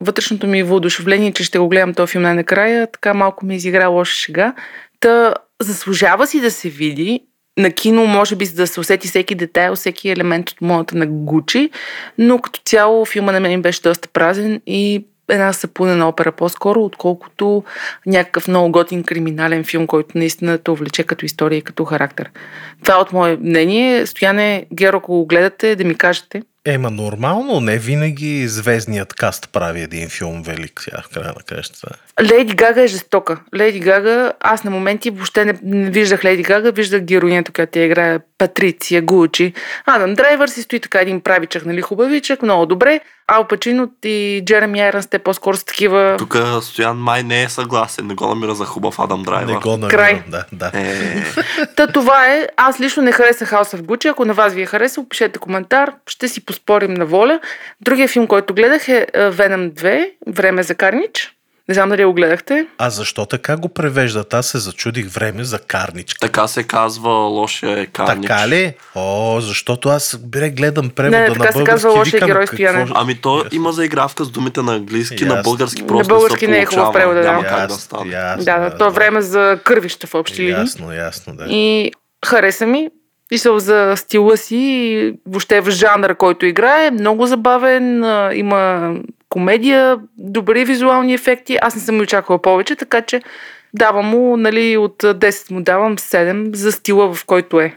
вътрешното ми въодушевление, че ще го гледам този филм най-накрая, така малко ми изигра лоша шега. Та заслужава си да се види на кино, може би, за да се усети всеки детайл, всеки елемент от моята на Гучи, но като цяло филма на мен беше доста празен и една сапунена опера по-скоро, отколкото някакъв много готин криминален филм, който наистина те увлече като история и като характер. Това е от мое мнение. Стояне, Геро, ако го гледате, да ми кажете. Ема нормално, не винаги звездният каст прави един филм велик сега в края на кращата. Леди Гага е жестока. Леди Гага, аз на моменти въобще не, не виждах Леди Гага, виждах героинята, която тя играе Патриция Гучи. Адам Драйвър си стои така един правичък, нали, хубавичък, много добре. Ал Пачино и Джереми Айранс, те по-скоро са такива... Тук Стоян май не е съгласен, не го намира за хубав Адам Драйвер. Не го намирам, Край. да, да. Е, Та това е. Аз лично не харесах House of Gucci. Ако на вас ви е харесал, пишете коментар. Ще си поспорим на воля. Другия филм, който гледах е е, Venom 2. Време за Карнич. Не знам дали го гледахте. А защо така го превеждат? Аз се зачудих време за карничка. така се казва лошия е карнич. Така ли? О, защото аз бре гледам превода Не, на така се български. казва лошия викам, герой какво Стояне. ж- Ами то Ясно. има заигравка с думите на английски, Ясно. на български На просто български не не е хубав превода, да. Няма как да стане. ясно, Да, да, то е време за кървища в общи линии. Ясно, ясно, да. И хареса ми. Мисъл за стила си и въобще в жанра, който играе. Много забавен, има комедия, добри визуални ефекти. Аз не съм и очаквала повече, така че давам му, нали, от 10 му давам 7 за стила, в който е.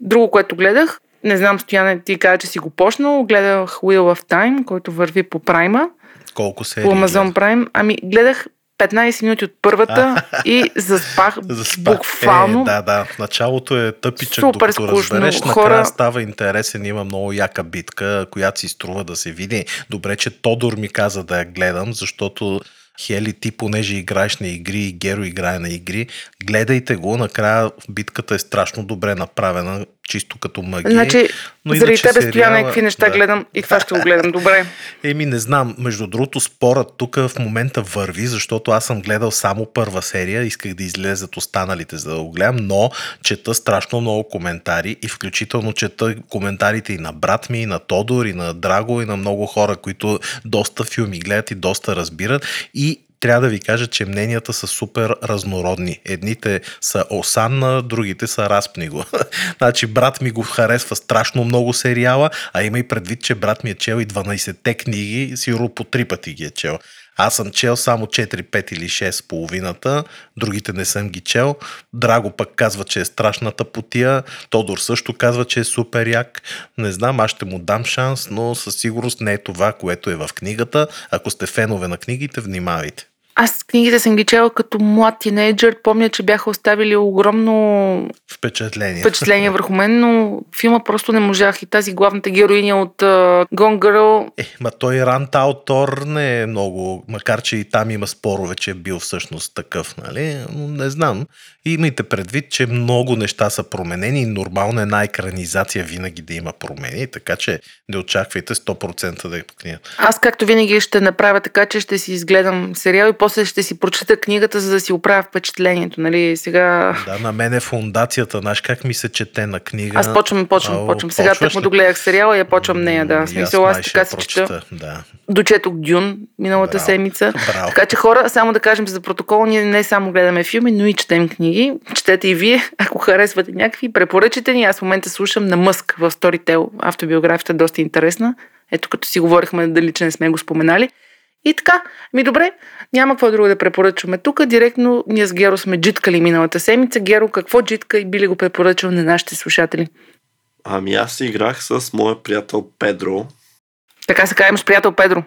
Друго, което гледах, не знам, Стояне, ти каза, че си го почнал, гледах Wheel of Time, който върви по Прайма, Колко се по Amazon Prime. Ами, гледах 15 минути от първата и заспах буквално. Е, да, да. В началото е тъпичък, Супер докато скучно. разбереш. Хора- Накрая става интересен. Има много яка битка, която си струва да се види. Добре, че Тодор ми каза да я гледам, защото Хели, ти понеже играеш на игри и Геро играе на игри, гледайте го. Накрая битката е страшно добре направена, чисто като магия. Значи, Но заради тебе стоя сериала- някакви неща да. гледам и това ще го гледам. Добре. Еми, не знам. Между другото, спорът тук в момента върви, защото аз съм гледал само първа серия, исках да излезат останалите, за да го гледам, но чета страшно много коментари и включително чета коментарите и на брат ми, и на Тодор, и на Драго, и на много хора, които доста филми гледат и доста разбират. И трябва да ви кажа, че мненията са супер разнородни. Едните са осанна, другите са разпни го. значи брат ми го харесва страшно много сериала, а има и предвид, че брат ми е чел и 12-те книги, сигурно по три пъти ги е чел. Аз съм чел само 4, 5 или 6 половината, другите не съм ги чел. Драго пък казва, че е страшната потия. Тодор също казва, че е супер як. Не знам, аз ще му дам шанс, но със сигурност не е това, което е в книгата. Ако сте фенове на книгите, внимавайте. Аз книгите съм ги чела като млад тинейджър. Помня, че бяха оставили огромно Впечатление. впечатление върху мен, но филма просто не можах. И тази главната героиня от uh, Gone Girl, Е, ма той Рант Аутор не е много, макар че и там има спорове, че е бил всъщност такъв, нали? Но Не знам. И имайте предвид, че много неща са променени и нормално е една екранизация винаги да има промени, така че не очаквайте 100% да е книга. аз както винаги ще направя така, че ще си изгледам сериал и после ще си прочета книгата, за да си оправя впечатлението. Нали? Сега... Да, на мен е фундацията, знаеш как ми се чете на книга. Аз почвам, почвам, Ау, почвам. Сега так му догледах сериала и я почвам нея, да. Смисъл, аз така си чета. Да. Дочетох Дюн миналата Браво. седмица. Браво. Така че хора, само да кажем за протокол, ние не само гледаме филми, но и четем книги. Четете и вие, ако харесвате някакви, препоръчите ни. Аз в момента слушам на Мъск в Storytel. Автобиографията е доста интересна. Ето като си говорихме, дали че не сме го споменали. И така, ми добре, няма какво друго да препоръчваме тук. Директно ние с Геро сме джиткали миналата седмица. Геро, какво джитка и би ли го препоръчал на нашите слушатели? Ами аз играх с моя приятел Педро. Така се казвам с приятел Педро.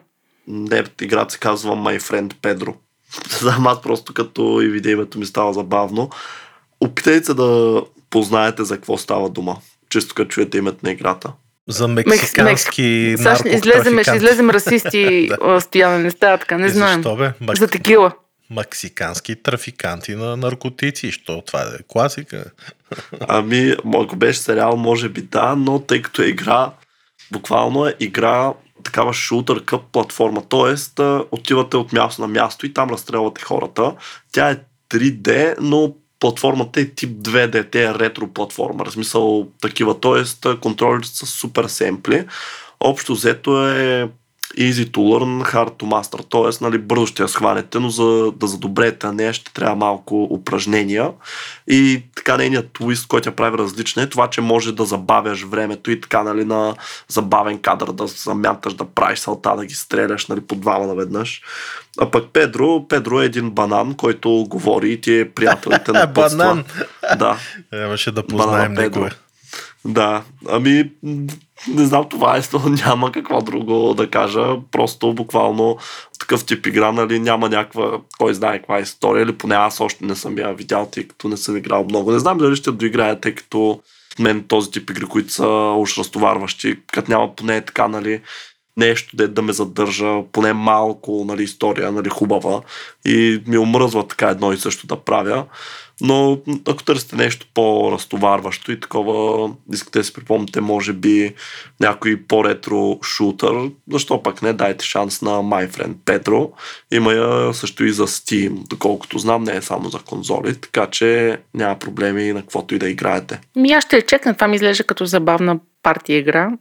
Не, играта се казва My Friend Педро. Знам, аз просто като и видя името ми става забавно. Опитайте се да познаете за какво става дума. Чисто като чуете името на играта. За мексикански Сега ще излезем, ще излезем расисти, а, Стояне, не става така, не знаем. Защо бе? Мак... За текила. Мексикански трафиканти на наркотици. Що това е класика? Ами, ако беше сериал, може би да, но тъй като е игра, буквално е игра такава шутър къп платформа, т.е. отивате от място на място и там разстрелвате хората. Тя е 3D, но платформата е тип 2D, те е ретро платформа, в смисъл такива, т.е. контролите са супер семпли. Общо взето е easy to learn, hard to master, т.е. Нали, бързо ще я схванете, но за да задобреете на нея ще трябва малко упражнения. И така нейният твист, който я прави различна е това, че може да забавяш времето и така нали, на забавен кадър да замяташ, да правиш салта, да ги стреляш нали, по двама наведнъж. А пък Педро, Педро е един банан, който говори и ти е приятелите на Банан. Да. Трябваше да Банана познаем Педро. Да, ами не знам това е, няма какво друго да кажа. Просто буквално такъв тип игра, нали, няма някаква, кой знае каква е история, или поне аз още не съм я видял, тъй като не съм играл много. Не знам дали ще доиграя, тъй като мен този тип игри, които са уж разтоварващи, като няма поне така, нали, нещо да, да ме задържа, поне малко нали, история, нали, хубава и ми омръзва така едно и също да правя. Но ако търсите нещо по-разтоварващо и такова, искате да си припомните, може би, някой по-ретро шутър, защо пък не, дайте шанс на My Friend Pedro. Има я също и за Steam, доколкото знам, не е само за конзоли, така че няма проблеми на каквото и да играете. Ми аз ще чекна, това ми изглежда като забавна партия игра.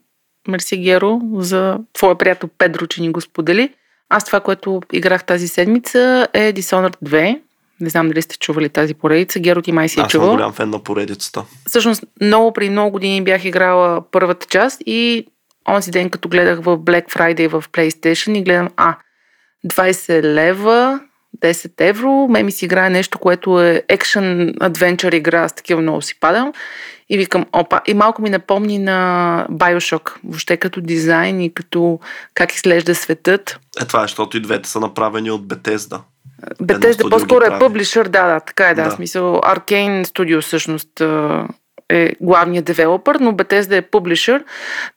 Мерси Геро за твоя приятел Педро, че ни го сподели. Аз това, което играх тази седмица е Dishonored 2. Не знам дали сте чували тази поредица. Геро ти май си е Аз съм чувал. голям фен на поредицата. Всъщност, много при много години бях играла първата част и онзи ден, като гледах в Black Friday в PlayStation и гледам, а, 20 лева, 10 евро, ме ми си играе нещо, което е екшен адвенчър игра, с такива много си падам. И викам, опа, и малко ми напомни на Bioshock, въобще като дизайн и като как изглежда светът. Е, това е, защото и двете са направени от Bethesda. Bethesda по-скоро е публишър, да, да, така е, да. Да. Смисъл, Arcane Studio всъщност е главният девелопър, но Bethesda е публишър.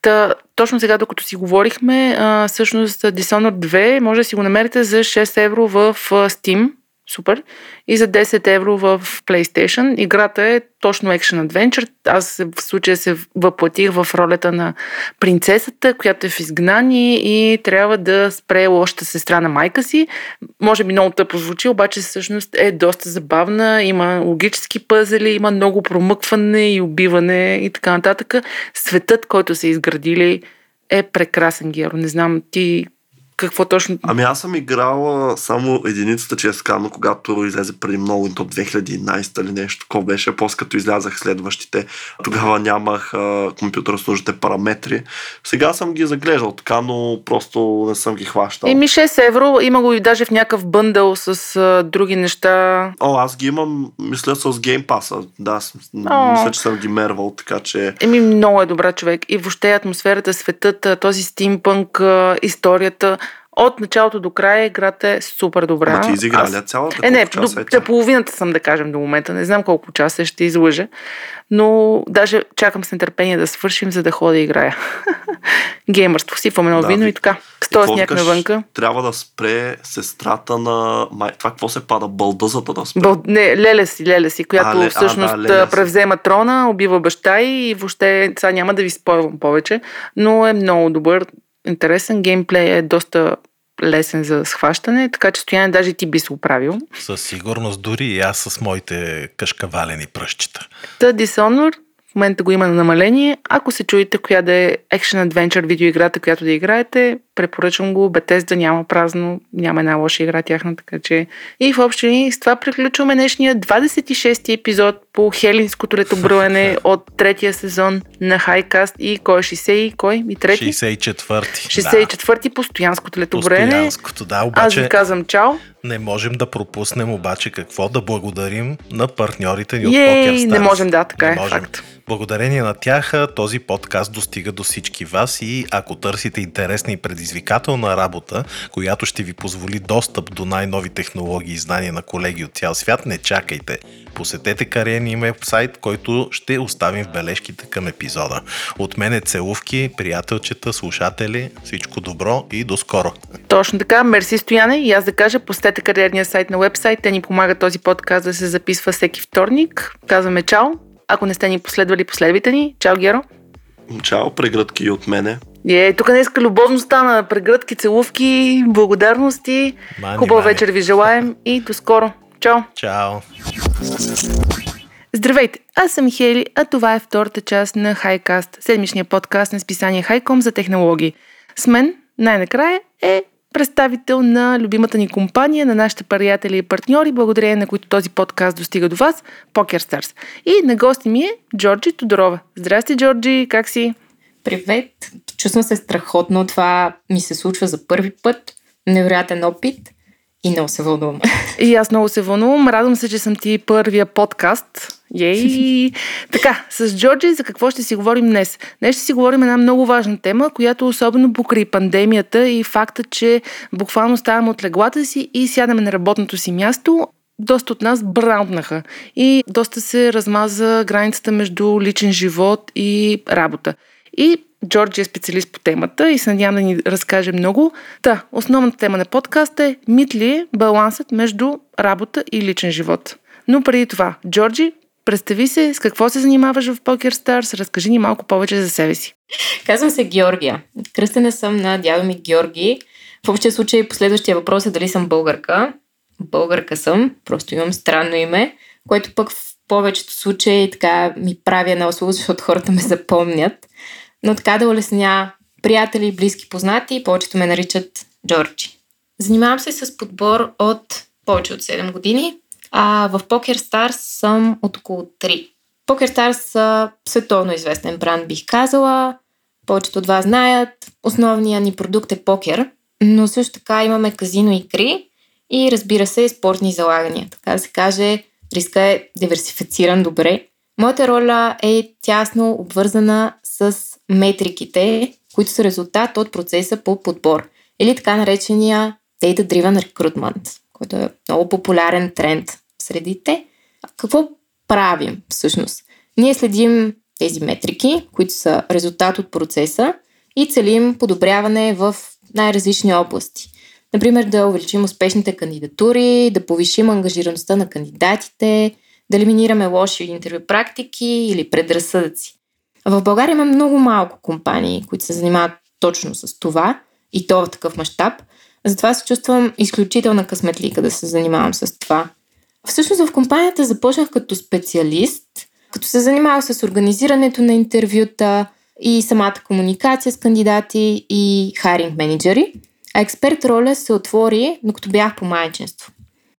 Та, точно сега, докато си говорихме, а, всъщност Dishonored 2 може да си го намерите за 6 евро в Steam. Супер. И за 10 евро в PlayStation. Играта е точно Action Adventure. Аз в случая се въплатих в ролята на принцесата, която е в изгнание и трябва да спре лошата сестра на майка си. Може би много тъпо звучи, обаче всъщност е доста забавна. Има логически пъзели, има много промъкване и убиване и така нататък. Светът, който са изградили, е прекрасен, Геро. Не знам, ти какво точно... Ами аз съм играла само единицата, че е скано, когато излезе преди много, то 2011 или нещо такова беше, после като излязах следващите. Тогава нямах а, компютър с нужните параметри. Сега съм ги заглеждал така, но просто не съм ги хващал. Еми 6 евро, има го и даже в някакъв бъндъл с а, други неща. О, аз ги имам, мисля, с Pass. Да, с- О. мисля, че съм ги мервал, така че... Еми много е добра човек. И въобще атмосферата, светът, този стимпънк, историята. От началото до края играта е супер добра. Ама ти изигра Аз- цялата? Е, не, до, е тя? половината съм да кажем до момента. Не знам колко часа е, ще излъжа. Но даже чакам с нетърпение да свършим, за да ходя да играя. Геймърство. Сипвам едно Да, вино ви- и така. И Стоя сняг навънка. Трябва да спре сестрата на... Май... Това какво се пада? Бълдъзата да спре. Бъл... Не, Леля си, Леля си, която А, ле- а, всъщност да, превзема трона, убива баща и въобще, сега няма да ви спойвам повече, но е много добър, интересен, геймплей е доста лесен за схващане, така че стояне даже и ти би се оправил. Със сигурност дори и аз с моите кашкавалени пръщчета. Та Dishonored в момента го има на намаление. Ако се чуете коя да е Action Adventure видеоиграта, която да играете, препоръчвам го. Bethesda няма празно, няма една лоша игра тяхна, така че... И в общи с това приключваме днешния 26-ти епизод по Хелинското летоброене от третия сезон на Хайкаст и кой е 60 и кой? И трети? 64-ти. 64-ти постоянското летоброене. Постоянското, да, Аз обаче ви казвам чао. не можем да пропуснем обаче какво да благодарим на партньорите ни от Ей, PokerStars. не можем, да, така Не е, можем. факт. Благодарение на тях този подкаст достига до всички вас и ако търсите интересна и предизвикателна работа, която ще ви позволи достъп до най-нови технологии и знания на колеги от цял свят, не чакайте. Посетете кариерния им сайт, който ще оставим в бележките към епизода. От мен е целувки, приятелчета, слушатели, всичко добро и до скоро. Точно така, мерси Стояне и аз да кажа, посетете кариерния сайт на вебсайт, те ни помагат този подкаст да се записва всеки вторник. Казваме чао. Ако не сте ни последвали, последвайте ни. Чао, Геро. Чао, прегръдки и от мене. Е, тук днеска любовно стана. Прегръдки, целувки, благодарности. Мани, Хубава мани. вечер ви желаем и до скоро. Чао! Чао! Здравейте, аз съм Хели, а това е втората част на Хайкаст, седмичния подкаст на списание Хайком за технологии. С мен най-накрая е представител на любимата ни компания, на нашите приятели и партньори, благодарение на които този подкаст достига до вас, PokerStars. И на гости ми е Джорджи Тодорова. Здрасти, Джорджи, как си? Привет! Чувствам се страхотно. Това ми се случва за първи път. Невероятен опит и много се вълнувам. И аз много се вълнувам. Радвам се, че съм ти първия подкаст. Ей! така, с Джорджи за какво ще си говорим днес? Днес ще си говорим една много важна тема, която особено покрай пандемията и факта, че буквално ставаме от леглата си и сядаме на работното си място, доста от нас браунтнаха и доста се размаза границата между личен живот и работа. И Джорджи е специалист по темата и се надявам да ни разкаже много. Та, основната тема на подкаста е мит ли е балансът между работа и личен живот. Но преди това, Джорджи, представи се с какво се занимаваш в PokerStars, разкажи ни малко повече за себе си. Казвам се Георгия. Кръстена съм на дядо ми Георги. В общия случай последващия въпрос е дали съм българка. Българка съм, просто имам странно име, което пък в повечето случаи така ми прави една услуга, защото хората ме запомнят. Но така да улесня приятели, близки, познати, повечето ме наричат Джорджи. Занимавам се с подбор от повече от 7 години, а в PokerStars съм от около 3. PokerStars са световно известен бранд, бих казала. Повечето от вас знаят. Основният ни продукт е покер, но също така имаме казино игри и разбира се спортни залагания. Така да се каже, риска е диверсифициран добре. Моята роля е тясно обвързана с метриките, които са резултат от процеса по подбор или така наречения Data-Driven Recruitment, който е много популярен тренд в средите. Какво правим всъщност? Ние следим тези метрики, които са резултат от процеса и целим подобряване в най-различни области. Например, да увеличим успешните кандидатури, да повишим ангажираността на кандидатите, да елиминираме лоши интервю практики или предразсъдъци. В България има много малко компании, които се занимават точно с това и то в такъв мащаб. Затова се чувствам изключителна късметлика да се занимавам с това. Всъщност в компанията започнах като специалист, като се занимавах с организирането на интервюта и самата комуникация с кандидати и хайринг менеджери. А експерт роля се отвори, докато бях по майчинство.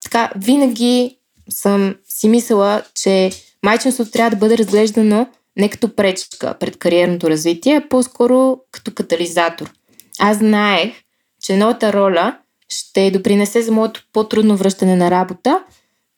Така, винаги съм си мислила, че майчинството трябва да бъде разглеждано не като пречка пред кариерното развитие, а по-скоро като катализатор. Аз знаех, че новата роля ще допринесе за моето по-трудно връщане на работа,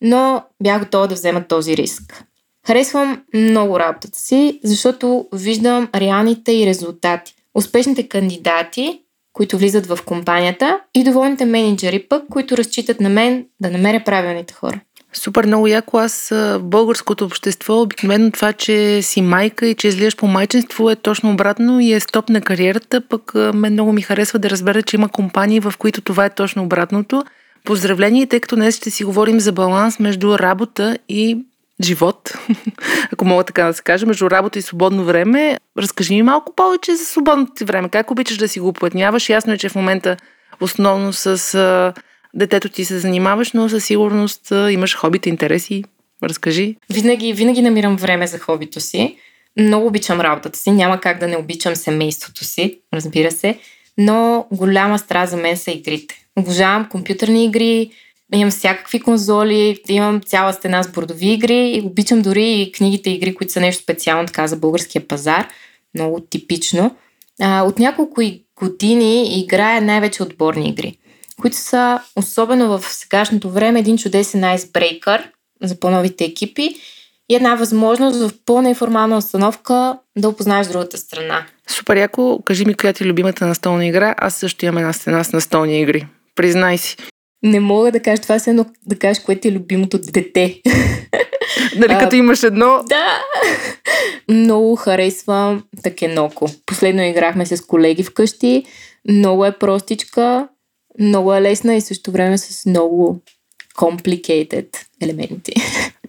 но бях готова да взема този риск. Харесвам много работата си, защото виждам реалните и резултати. Успешните кандидати, които влизат в компанията и доволните менеджери пък, които разчитат на мен да намеря правилните хора. Супер много яко. Аз в българското общество обикновено това, че си майка и че излияш по майчинство е точно обратно и е стоп на кариерата. Пък мен много ми харесва да разбера, че има компании, в които това е точно обратното. Поздравления, тъй като днес ще си говорим за баланс между работа и живот, ако мога така да се каже, между работа и свободно време. Разкажи ми малко повече за свободното ти време. Как обичаш да си го плътняваш? Ясно е, че в момента основно с детето ти се занимаваш, но със сигурност имаш хобите, интереси. Разкажи. Винаги, винаги намирам време за хобито си. Много обичам работата си. Няма как да не обичам семейството си, разбира се. Но голяма страст за мен са игрите. Обожавам компютърни игри, имам всякакви конзоли, имам цяла стена с бордови игри и обичам дори и книгите игри, които са нещо специално така за българския пазар. Много типично. А, от няколко години играя най-вече отборни игри, които са, особено в сегашното време, един чудесен айсбрейкър за по-новите екипи и една възможност в по-неформална установка да опознаеш другата страна. Супер яко. Кажи ми, коя ти е любимата настолна игра. Аз също имам една стена с настолни игри. Признай си. Не мога да кажа това, едно да кажеш, което е любимото дете. Нали, а, като имаш едно? Да! Много харесвам Такеноко. Последно играхме с колеги вкъщи. Много е простичка, много е лесна и също време с много complicated елементи.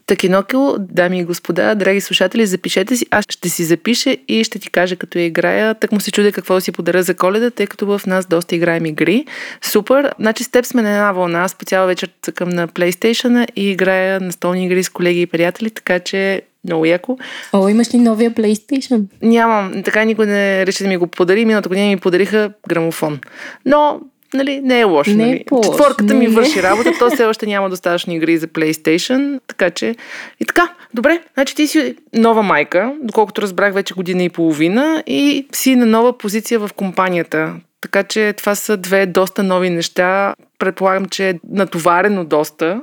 Такинокил, дами и господа, драги слушатели, запишете си. Аз ще си запиша и ще ти кажа като я играя. Так му се чудя какво да си подаря за коледа, тъй като в нас доста играем игри. Супер. Значи с теб сме на една вълна. Аз по цяла вечер цъкам на PlayStation и играя на столни игри с колеги и приятели, така че много яко. О, имаш ли новия PlayStation? Нямам. Така никой не реши да ми го подари. Миналата година ми подариха грамофон. Но нали, не е лошо. Не е нали. По-лошо. Четворката не, ми върши работа, то все още няма достатъчно игри за PlayStation, така че и така. Добре, значи ти си нова майка, доколкото разбрах вече година и половина и си на нова позиция в компанията. Така че това са две доста нови неща. Предполагам, че е натоварено доста.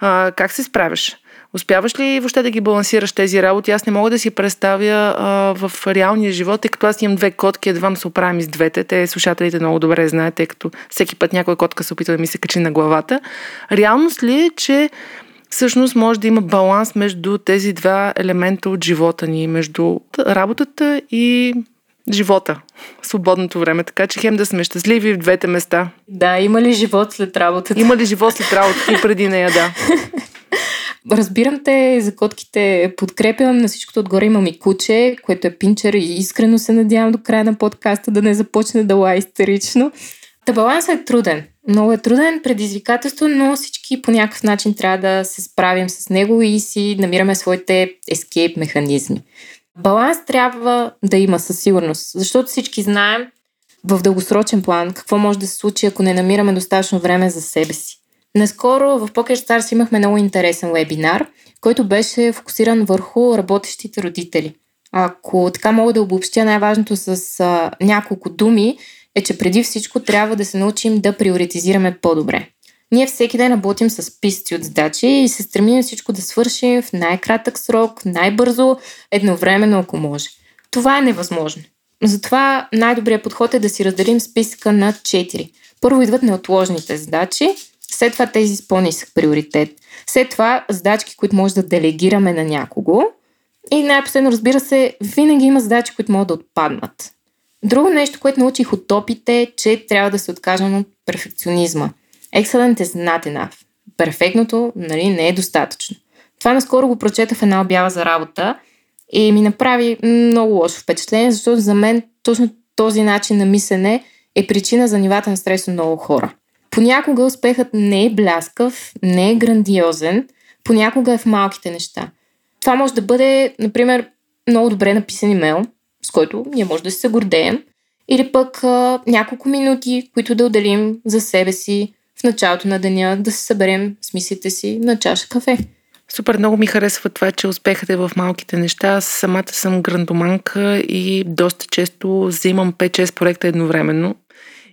А, как се справяш? Успяваш ли въобще да ги балансираш тези работи? Аз не мога да си представя а, в реалния живот, тъй като аз имам две котки, едва се оправим с двете. Те слушателите много добре знаят, тъй като всеки път някоя котка се опитва да ми се качи на главата. Реалност ли е, че всъщност може да има баланс между тези два елемента от живота ни, между работата и живота, свободното време, така че хем да сме щастливи в двете места. Да, има ли живот след работата? Има ли живот след работата и преди нея, да. Разбирам те, за котките подкрепям, на всичкото отгоре имам и куче, което е пинчер и искрено се надявам до края на подкаста да не започне да ла истерично. Та балансът е труден. Много е труден, предизвикателство, но всички по някакъв начин трябва да се справим с него и си намираме своите ескейп механизми. Баланс трябва да има със сигурност, защото всички знаем в дългосрочен план какво може да се случи, ако не намираме достатъчно време за себе си. Наскоро в Poker Stars имахме много интересен вебинар, който беше фокусиран върху работещите родители. Ако така мога да обобщя най-важното с а, няколко думи, е, че преди всичко трябва да се научим да приоритизираме по-добре. Ние всеки ден работим с списъци от задачи и се стремим всичко да свършим в най-кратък срок, най-бързо, едновременно, ако може. Това е невъзможно. Затова най-добрият подход е да си разделим списъка на 4. Първо идват неотложните задачи, след това тези с по-нисък приоритет. След това задачки, които може да делегираме на някого. И най-последно, разбира се, винаги има задачи, които могат да отпаднат. Друго нещо, което научих от топите е, че трябва да се откажем от перфекционизма. Excellent is not enough. Перфектното нали, не е достатъчно. Това наскоро го прочета в една обява за работа и ми направи много лошо впечатление, защото за мен точно този начин на мислене е причина за нивата на стрес на много хора. Понякога успехът не е бляскав, не е грандиозен, понякога е в малките неща. Това може да бъде, например, много добре написан имейл, с който ние може да се гордеем, Или пък а, няколко минути, които да отделим за себе си в началото на деня, да се съберем с мислите си на чаша кафе. Супер много ми харесва това, че успехът е в малките неща. Аз самата съм грандоманка и доста често взимам 5-6 проекта едновременно.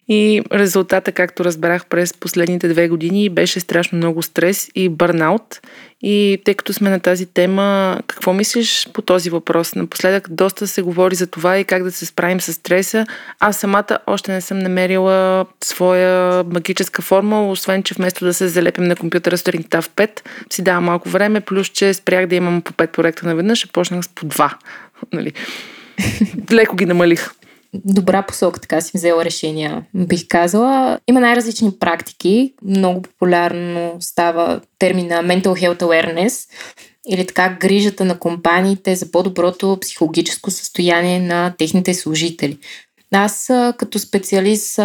И резултата, както разбрах през последните две години, беше страшно много стрес и бърнаут. И тъй като сме на тази тема, какво мислиш по този въпрос? Напоследък доста се говори за това и как да се справим с стреса. Аз самата още не съм намерила своя магическа формула, освен че вместо да се залепим на компютъра сутринта в 5, си давам малко време, плюс че спрях да имам по 5 проекта наведнъж, а почнах с по 2. Нали? Леко ги намалих добра посока, така си взела решения, бих казала. Има най-различни практики. Много популярно става термина Mental Health Awareness или така грижата на компаниите за по-доброто психологическо състояние на техните служители. Аз като специалист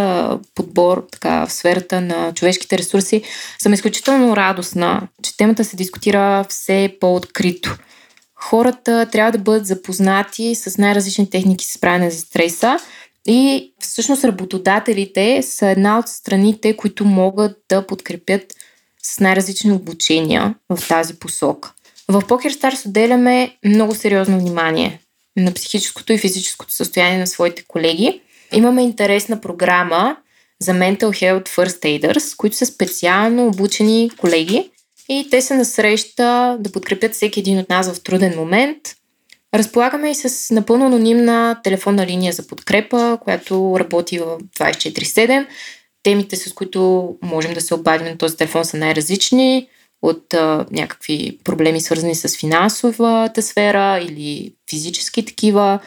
подбор така, в сферата на човешките ресурси съм изключително радостна, че темата се дискутира все по-открито хората трябва да бъдат запознати с най-различни техники за справяне за стреса и всъщност работодателите са една от страните, които могат да подкрепят с най-различни обучения в тази посока. В PokerStars отделяме много сериозно внимание на психическото и физическото състояние на своите колеги. Имаме интересна програма за Mental Health First Aiders, които са специално обучени колеги, и те са на среща да подкрепят всеки един от нас в труден момент. Разполагаме и с напълно анонимна телефонна линия за подкрепа, която работи в 24-7. Темите, с които можем да се обадим на този телефон са най-различни от а, някакви проблеми, свързани с финансовата сфера или физически такива.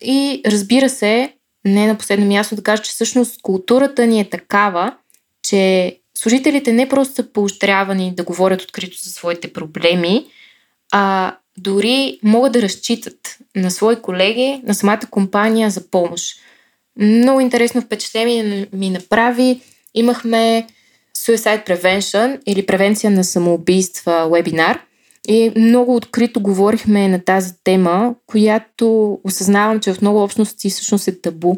И разбира се, не на последно място да кажа, че всъщност културата ни е такава, че служителите не просто са поощрявани да говорят открито за своите проблеми, а дори могат да разчитат на свои колеги, на самата компания за помощ. Много интересно впечатление ми направи. Имахме Suicide Prevention или превенция на самоубийства вебинар и много открито говорихме на тази тема, която осъзнавам, че в много общности всъщност е табу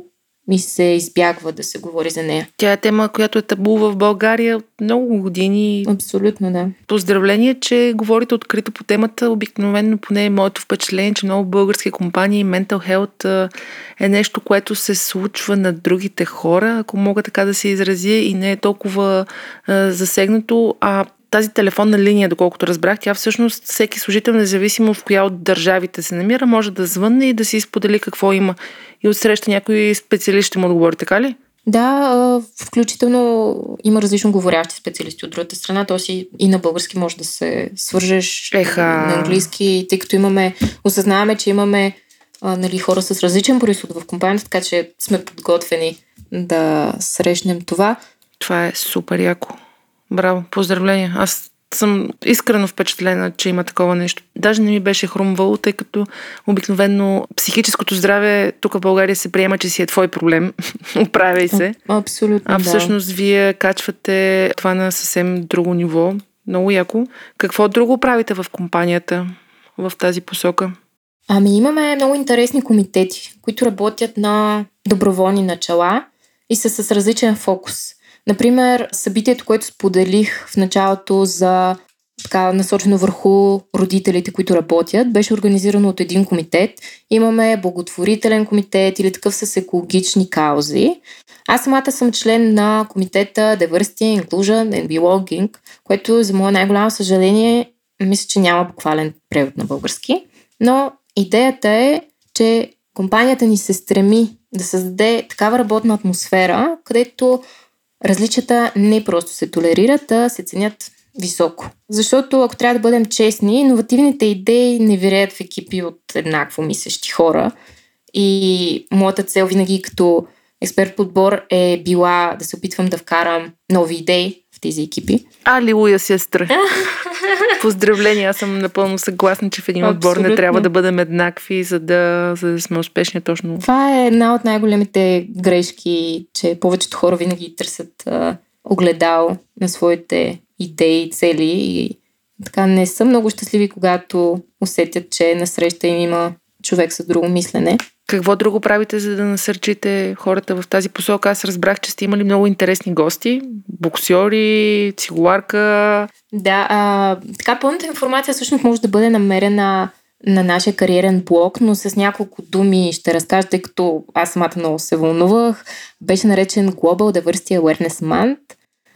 ми се избягва да се говори за нея. Тя е тема, която е табу в България от много години. Абсолютно, да. Поздравление, че говорите открито по темата. Обикновено, поне е моето впечатление, че много български компании Mental Health е нещо, което се случва на другите хора, ако мога така да се изразя, и не е толкова засегнато, а тази телефонна линия, доколкото разбрах, тя всъщност всеки служител, независимо в коя от държавите се намира, може да звънне и да си сподели какво има. И отсреща някой специалист ще му отговори, така ли? Да, включително има различно говорящи специалисти от другата страна, т.е. и на български може да се свържеш Еха. на английски, тъй като имаме, осъзнаваме, че имаме а, нали, хора с различен происход в компанията, така че сме подготвени да срещнем това. Това е супер яко. Браво, поздравления. Аз съм искрено впечатлена, че има такова нещо. Даже не ми беше хрумвало, тъй като обикновено психическото здраве тук в България се приема, че си е твой проблем. Оправяй се. Абсолютно. А всъщност да. вие качвате това на съвсем друго ниво. Много яко. Какво друго правите в компанията в тази посока? Ами имаме много интересни комитети, които работят на доброволни начала и са с различен фокус. Например, събитието, което споделих в началото за така насочено върху родителите, които работят, беше организирано от един комитет. Имаме благотворителен комитет или такъв с екологични каузи. Аз самата съм член на комитета Diversity, Inclusion and Belonging, което за мое най-голямо съжаление мисля, че няма буквален превод на български. Но идеята е, че компанията ни се стреми да създаде такава работна атмосфера, където различията не просто се толерират, а се ценят високо. Защото, ако трябва да бъдем честни, иновативните идеи не виреят в екипи от еднакво мислещи хора. И моята цел винаги като експерт подбор е била да се опитвам да вкарам нови идеи в тези екипи. Алилуя, сестра! Поздравления, аз съм напълно съгласна, че в един Абсолютно. отбор не трябва да бъдем еднакви, за да, за да сме успешни точно. Това е една от най-големите грешки, че повечето хора винаги търсят а, огледал на своите идеи, цели и така не са много щастливи, когато усетят, че на среща им има човек с друго мислене. Какво друго правите, за да насърчите хората в тази посока? Аз разбрах, че сте имали много интересни гости. Боксьори, цигуларка. Да, а, така пълната информация всъщност може да бъде намерена на нашия кариерен блог, но с няколко думи ще разкажа, тъй като аз самата много се вълнувах. Беше наречен Global Diversity Awareness Month.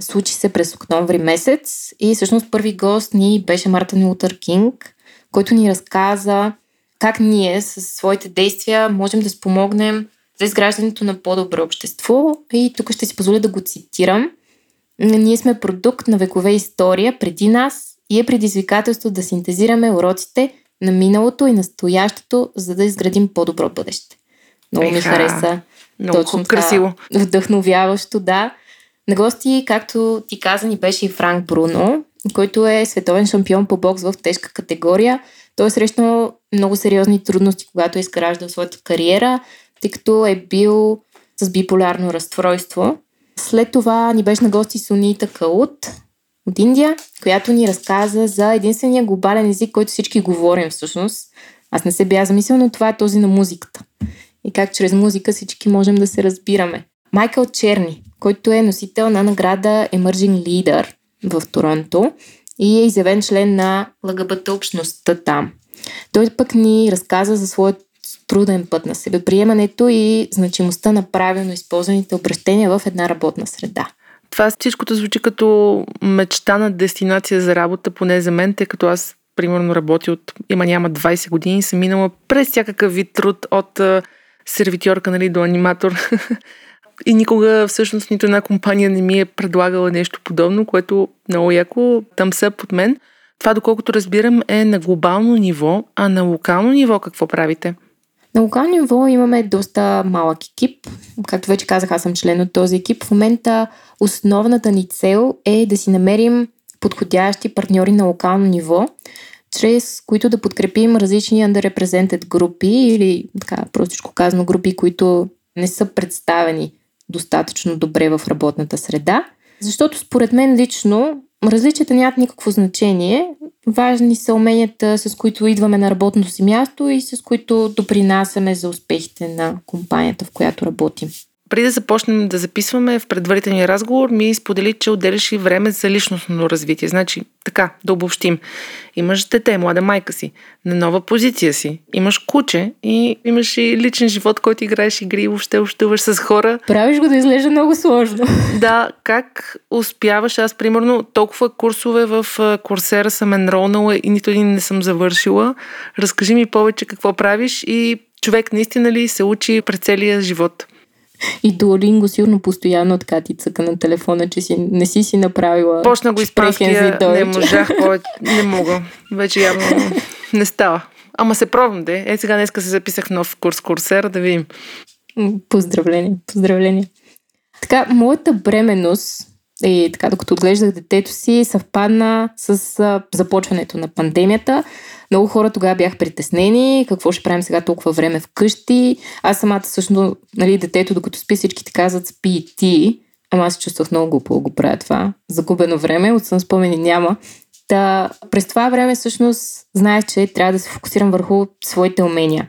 Случи се през октомври месец и всъщност първи гост ни беше Мартин Лутър Кинг, който ни разказа как ние с своите действия можем да спомогнем за изграждането на по-добро общество. И тук ще си позволя да го цитирам. Ние сме продукт на векове история преди нас и е предизвикателство да синтезираме уроците на миналото и настоящето, за да изградим по-добро бъдеще. Много ми хареса. Много Точно красиво. Вдъхновяващо, да. На гости, както ти каза, ни беше и Франк Бруно, който е световен шампион по бокс в тежка категория. Той е срещнал много сериозни трудности, когато е изграждал своята кариера, тъй като е бил с биполярно разстройство. След това ни беше на гости Сунита Каут от Индия, която ни разказа за единствения глобален език, който всички говорим всъщност. Аз не се бях замислил, но това е този на музиката. И как чрез музика всички можем да се разбираме. Майкъл Черни, който е носител на награда Emerging Leader в Торонто и е изявен член на ЛГБТ общността там. Той пък ни разказа за своят труден път на себеприемането и значимостта на правилно използваните обращения в една работна среда. Това всичкото звучи като мечта на дестинация за работа, поне за мен, тъй като аз примерно работя от има няма 20 години и съм минала през всякакъв вид труд от сервитьорка нали, до аниматор. И никога всъщност нито една компания не ми е предлагала нещо подобно, което много яко там са под мен. Това, доколкото разбирам, е на глобално ниво, а на локално ниво какво правите? На локално ниво имаме доста малък екип. Както вече казах, аз съм член от този екип. В момента основната ни цел е да си намерим подходящи партньори на локално ниво, чрез които да подкрепим различни underrepresented групи или така простичко казано групи, които не са представени достатъчно добре в работната среда. Защото според мен лично различията нямат никакво значение. Важни са уменията, с които идваме на работното си място и с които допринасяме за успехите на компанията, в която работим. Преди да започнем да записваме в предварителния разговор, ми сподели, че отделяш и време за личностно развитие. Значи, така, да обобщим. Имаш дете, млада майка си, на нова позиция си, имаш куче и имаш и личен живот, който играеш игри и въобще общуваш с хора. Правиш го да изглежда много сложно. Да, как успяваш? Аз, примерно, толкова курсове в Курсера съм енролнала и нито един не съм завършила. Разкажи ми повече какво правиш и човек наистина ли се учи през целия живот? И Дуолинго сигурно постоянно така ти цъка на телефона, че си, не си си направила Почна го испанския, не можах не мога. Вече явно не става. Ама се пробвам, де. Е, сега днеска се записах нов курс Курсера, да видим. Поздравление, поздравление. Така, моята бременност и така, докато отглеждах детето си, съвпадна с а, започването на пандемията. Много хора тогава бях притеснени, какво ще правим сега толкова време вкъщи. Аз самата всъщност, нали, детето, докато спи, всички ти казват спи и ти. Ама аз се чувствах много глупо го правя това. Загубено време, от съм спомени няма. Та, през това време всъщност знаех, че трябва да се фокусирам върху своите умения.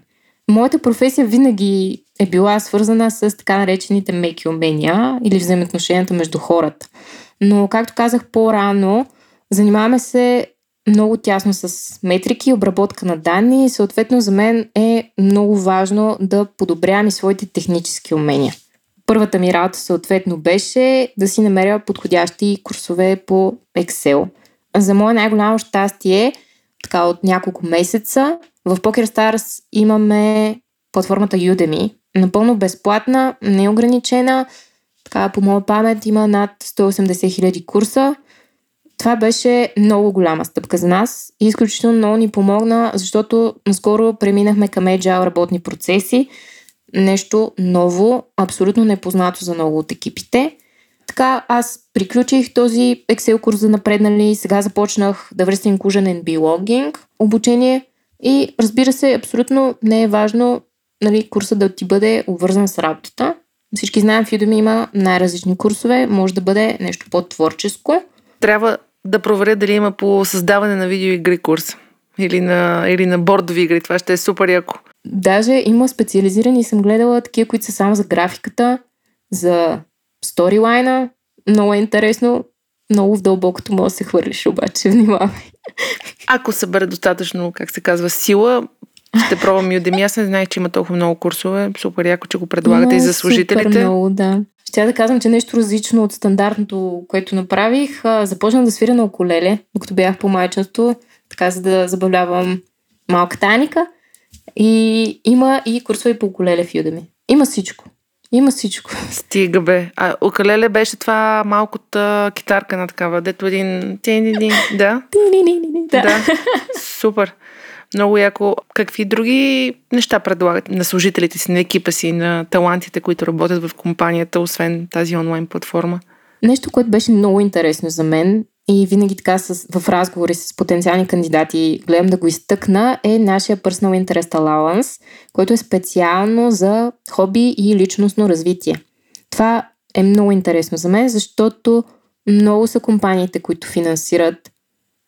Моята професия винаги е била свързана с така наречените меки умения или взаимоотношенията между хората. Но, както казах по-рано, занимаваме се много тясно с метрики, обработка на данни и съответно за мен е много важно да подобрявам и своите технически умения. Първата ми работа съответно беше да си намеря подходящи курсове по Excel. За мое най-голямо щастие, така от няколко месеца, в PokerStars имаме платформата Udemy, напълно безплатна, неограничена. Така, по моя памет има над 180 хиляди курса. Това беше много голяма стъпка за нас и изключително много ни помогна, защото наскоро преминахме към Agile работни процеси. Нещо ново, абсолютно непознато за много от екипите. Така, аз приключих този Excel курс за напреднали сега започнах да връстим and Belonging обучение и разбира се, абсолютно не е важно нали, курса да ти бъде обвързан с работата. Всички знаем, в Udemy има най-различни курсове, може да бъде нещо по-творческо. Трябва да проверя дали има по създаване на видеоигри курс или на, или на бордови игри. Това ще е супер яко. Даже има специализирани, съм гледала такива, които са само за графиката, за сторилайна. Много е интересно. Много в дълбокото може да се хвърлиш, обаче внимавай. Ако събере достатъчно, как се казва, сила, ще пробвам Udemy. Аз не знаех, че има толкова много курсове. Супер яко, че го предлагате Има и за служителите. Супер много, да. Ще да казвам, че нещо различно от стандартното, което направих. Започнах да свиря на околеле, докато бях по майчинство, така за да забавлявам малката Аника. И има и курсове по околеле в Udemy. Има всичко. Има всичко. Стига бе. А Окалеле беше това малката китарка на такава, дето един... Да, Да. да. Супер. Много яко. Какви други неща предлагате на служителите си, на екипа си, на талантите, които работят в компанията, освен тази онлайн платформа? Нещо, което беше много интересно за мен и винаги така с, в разговори с потенциални кандидати гледам да го изтъкна, е нашия Personal Interest Allowance, който е специално за хоби и личностно развитие. Това е много интересно за мен, защото много са компаниите, които финансират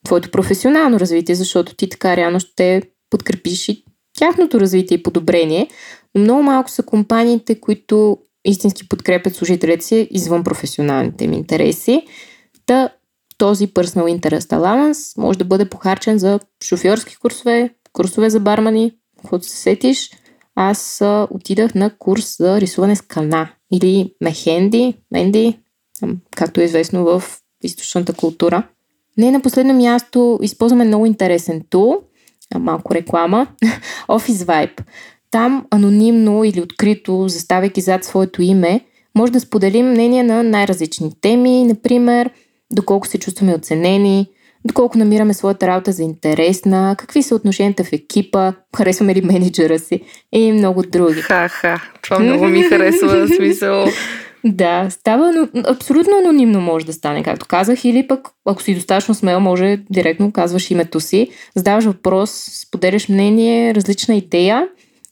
твоето професионално развитие, защото ти така реално ще подкрепиш и тяхното развитие и подобрение. Но много малко са компаниите, които истински подкрепят служителите си извън професионалните им интереси. Та този Personal Interest Allowance може да бъде похарчен за шофьорски курсове, курсове за бармани, когато се сетиш. Аз отидах на курс за рисуване с кана или мехенди, менди, както е известно в източната култура. Не на последно място използваме много интересен тул, малко реклама, Office Vibe. Там анонимно или открито, заставяйки зад своето име, може да споделим мнение на най-различни теми, например, доколко се чувстваме оценени, доколко намираме своята работа за интересна, какви са отношенията в екипа, харесваме ли менеджера си и много други. Ха-ха, това много ми харесва, смисъл. Да, става, но абсолютно анонимно може да стане, както казах, или пък, ако си достатъчно смел, може директно казваш името си, задаваш въпрос, споделяш мнение, различна идея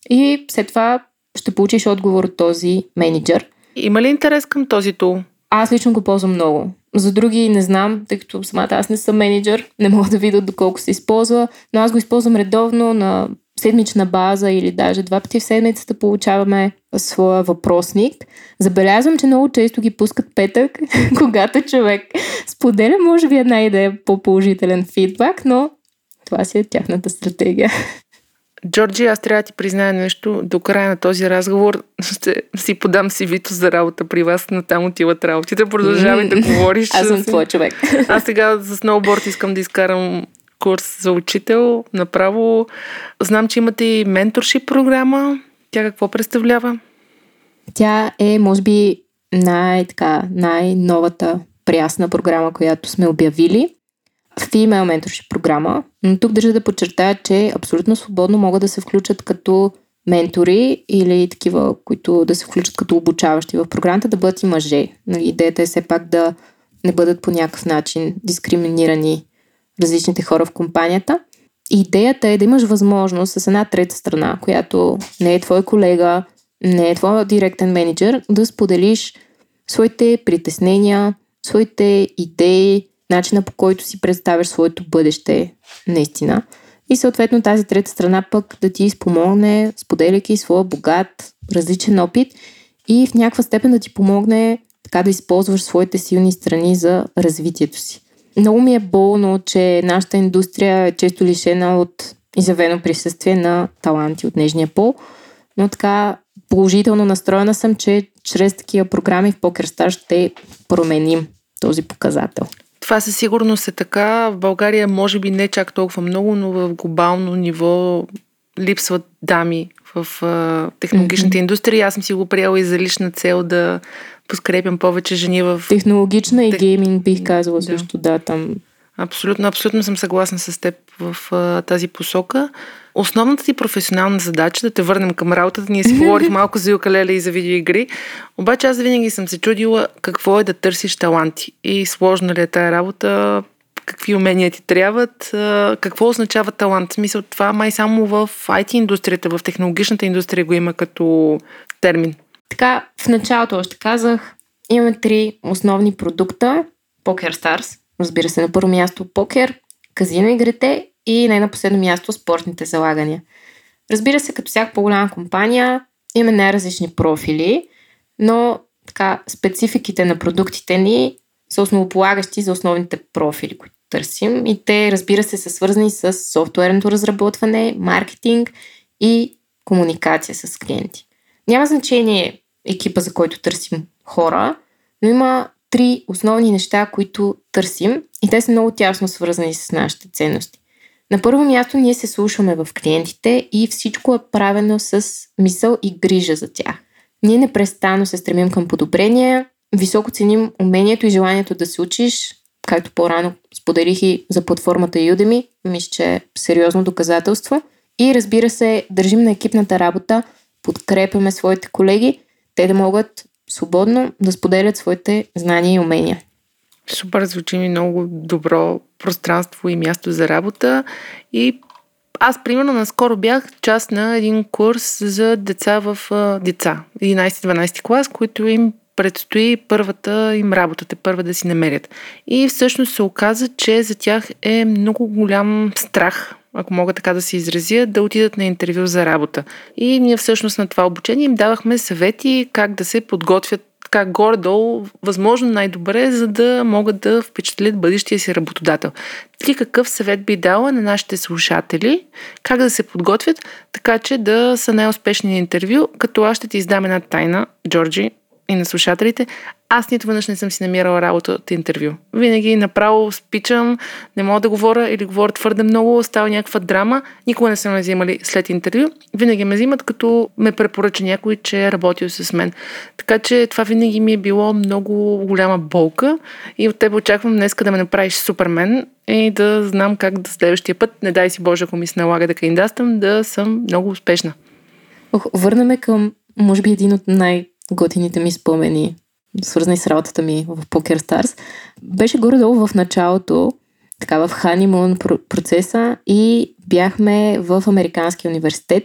и след това ще получиш отговор от този менеджер. Има ли интерес към този тул? Аз лично го ползвам много. За други не знам, тъй като самата аз не съм менеджер, не мога да видя доколко се използва, но аз го използвам редовно на седмична база или даже два пъти в седмицата получаваме своя въпросник. Забелязвам, че много често ги пускат петък, когато човек споделя, може би една идея по-положителен фидбак, но това си е тяхната стратегия. Джорджи, аз трябва да ти призная нещо. До края на този разговор ще си подам си вито за работа при вас, на там отиват работите. Продължавай да говориш. Аз съм твой човек. Аз сега за сноуборд искам да изкарам курс за учител. Направо знам, че имате и менторшип програма. Тя какво представлява? Тя е, може би, най-така, най-новата прясна програма, която сме обявили. Female Mentorship програма. Но тук държа да подчертая, че абсолютно свободно могат да се включат като ментори или такива, които да се включат като обучаващи в програмата, да бъдат и мъже. Нали, идеята е все пак да не бъдат по някакъв начин дискриминирани различните хора в компанията. Идеята е да имаш възможност с една трета страна, която не е твой колега, не е твой директен менеджер, да споделиш своите притеснения, своите идеи, начина по който си представяш своето бъдеще наистина. И съответно тази трета страна пък да ти спомогне, споделяйки своя богат, различен опит и в някаква степен да ти помогне така да използваш своите силни страни за развитието си. Много ми е болно, че нашата индустрия е често лишена от изявено присъствие на таланти от нежния пол, но така положително настроена съм, че чрез такива програми в PokerStar ще променим този показател. Това със сигурност е така. В България може би не чак толкова много, но в глобално ниво липсват дами в а, технологичната mm-hmm. индустрия. Аз съм си го приела и за лична цел да подкрепям повече жени в... Технологична и Тех... гейминг бих казала да. също, да, там. Абсолютно, абсолютно съм съгласна с теб в а, тази посока. Основната ти професионална задача, да те върнем към работата, ние си говорих малко за юкалеле и за видеоигри, обаче аз винаги съм се чудила какво е да търсиш таланти и сложна ли е тая работа, какви умения ти трябват, какво означава талант. Смисъл, това май само в IT индустрията, в технологичната индустрия го има като термин. Така, в началото още казах, имаме три основни продукта. Poker Stars, разбира се, на първо място покер, казино игрите и не на място спортните залагания. Разбира се, като всяка по-голяма компания, имаме най-различни профили, но така, спецификите на продуктите ни са основополагащи за основните профили, които търсим. И те, разбира се, са свързани с софтуерното разработване, маркетинг и комуникация с клиенти. Няма значение екипа, за който търсим хора, но има три основни неща, които търсим и те са много тясно свързани с нашите ценности. На първо място ние се слушаме в клиентите и всичко е правено с мисъл и грижа за тях. Ние непрестанно се стремим към подобрения, високо ценим умението и желанието да се учиш, както по-рано споделих и за платформата Udemy, мисля, че е сериозно доказателство. И разбира се, държим на екипната работа, подкрепяме своите колеги, те да могат свободно да споделят своите знания и умения. Супер, звучи ми много добро пространство и място за работа. И аз, примерно, наскоро бях част на един курс за деца в деца, 11-12 клас, които им предстои първата им работа, те първа да си намерят. И всъщност се оказа, че за тях е много голям страх, ако мога така да се изразя, да отидат на интервю за работа. И ние всъщност на това обучение им давахме съвети как да се подготвят така горе-долу, възможно най-добре, за да могат да впечатлят бъдещия си работодател. Ти какъв съвет би дала на нашите слушатели, как да се подготвят, така че да са най-успешни на интервю, като аз ще ти издам една тайна, Джорджи, и на слушателите, аз нито веднъж не съм си намирала работа от интервю. Винаги направо спичам, не мога да говоря или говоря твърде много, става някаква драма. Никога не са ме взимали след интервю. Винаги ме взимат, като ме препоръча някой, че е работил с мен. Така че това винаги ми е било много голяма болка и от теб очаквам днес да ме направиш супермен и да знам как да следващия път, не дай си Боже, ако ми се налага да кандидатствам, да съм много успешна. Ох, върнаме към, може би, един от най- готините ми спомени, свързани с работата ми в Poker Stars, беше горе-долу в началото, така в ханимун процеса и бяхме в Американския университет.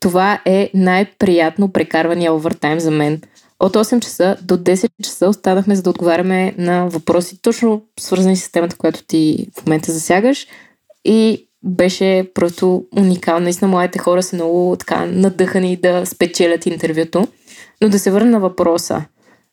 Това е най-приятно прекарвания овертайм за мен. От 8 часа до 10 часа останахме за да отговаряме на въпроси, точно свързани с темата, която ти в момента засягаш. И беше просто уникално. Наистина, младите хора са много така надъхани да спечелят интервюто. Но да се върна на въпроса.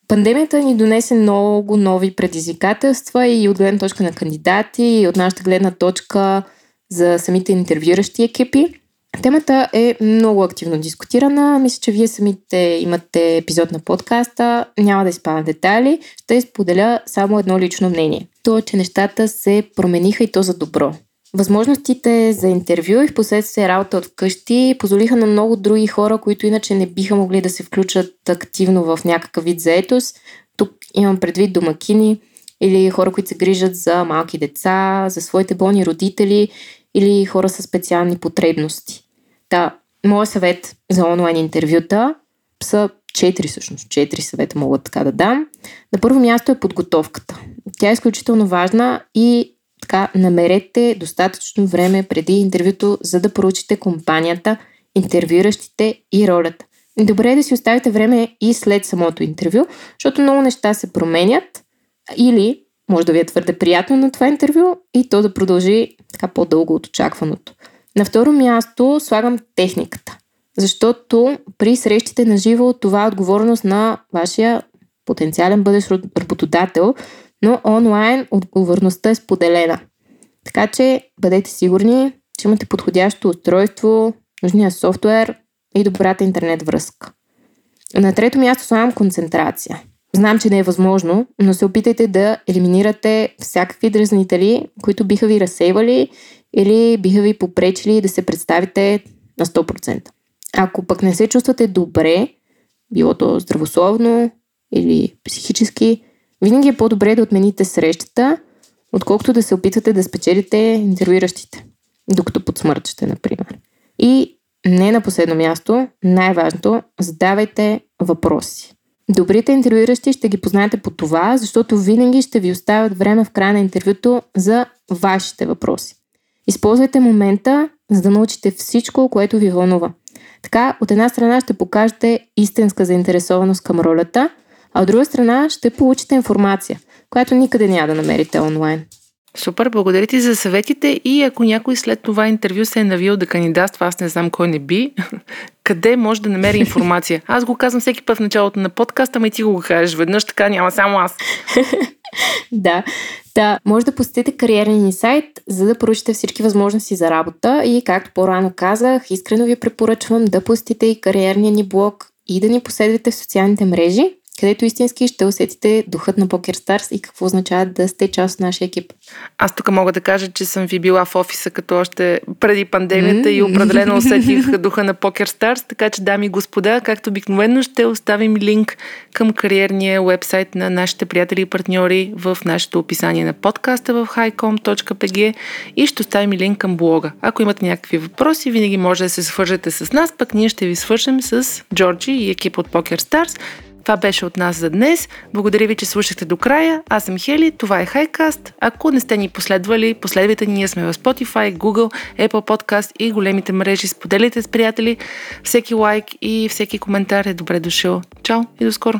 Пандемията ни донесе много нови предизвикателства и от гледна точка на кандидати, и от нашата гледна точка за самите интервюращи екипи. Темата е много активно дискутирана. Мисля, че вие самите имате епизод на подкаста. Няма да изпадам детайли. Ще споделя само едно лично мнение. То, че нещата се промениха и то за добро. Възможностите за интервю и в последствие работа от вкъщи позволиха на много други хора, които иначе не биха могли да се включат активно в някакъв вид заетост. Тук имам предвид домакини или хора, които се грижат за малки деца, за своите болни родители или хора с специални потребности. Та, моят съвет за онлайн интервюта са четири всъщност, четири съвета мога така да дам. На първо място е подготовката. Тя е изключително важна и така, намерете достатъчно време преди интервюто, за да проучите компанията, интервюиращите и ролята. Добре е да си оставите време и след самото интервю, защото много неща се променят или може да ви е твърде приятно на това интервю и то да продължи така по-дълго от очакваното. На второ място слагам техниката, защото при срещите на живо това е отговорност на вашия потенциален бъдещ работодател но онлайн отговорността е споделена. Така че бъдете сигурни, че имате подходящо устройство, нужния софтуер и добрата интернет връзка. На трето място слагам концентрация. Знам, че не е възможно, но се опитайте да елиминирате всякакви дразнители, които биха ви разсейвали или биха ви попречили да се представите на 100%. Ако пък не се чувствате добре, било то здравословно или психически, винаги е по-добре да отмените срещата, отколкото да се опитвате да спечелите интервюиращите, докато подсмърчате, например. И не на последно място, най-важното, задавайте въпроси. Добрите интервюиращи ще ги познаете по това, защото винаги ще ви оставят време в края на интервюто за вашите въпроси. Използвайте момента, за да научите всичко, което ви вълнува. Така, от една страна ще покажете истинска заинтересованост към ролята – а от друга страна ще получите информация, която никъде няма да намерите онлайн. Супер, благодаря ти за съветите и ако някой след това интервю се е навил да кандидатства, аз не знам кой не би, къде може да намери информация? Аз го казвам всеки път в началото на подкаста, ама и ти го кажеш веднъж, така няма само аз. да, да, може да посетите кариерния ни сайт, за да поручите всички възможности за работа и както по-рано казах, искрено ви препоръчвам да посетите и кариерния ни блог и да ни последвате в социалните мрежи, където истински ще усетите духът на Покер Старс и какво означава да сте част от нашия екип. Аз тук мога да кажа, че съм ви била в офиса като още преди пандемията mm-hmm. и определено усетих духа на Покер Старс, така че дами и господа, както обикновено ще оставим линк към кариерния вебсайт на нашите приятели и партньори в нашето описание на подкаста в highcom.pg и ще оставим линк към блога. Ако имате някакви въпроси, винаги може да се свържете с нас, пък ние ще ви свършим с Джорджи и екип от Покер Старс. Това беше от нас за днес. Благодаря ви, че слушахте до края. Аз съм Хели, това е Хайкаст. Ако не сте ни последвали, последвайте ни. Ние сме в Spotify, Google, Apple Podcast и големите мрежи. Споделите с приятели. Всеки лайк и всеки коментар е добре дошъл. Чао и до скоро!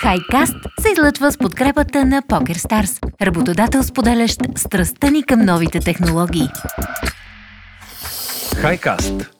Хайкаст се излъчва с подкрепата на PokerStars, работодател споделящ страстта ни към новите технологии. Хайкаст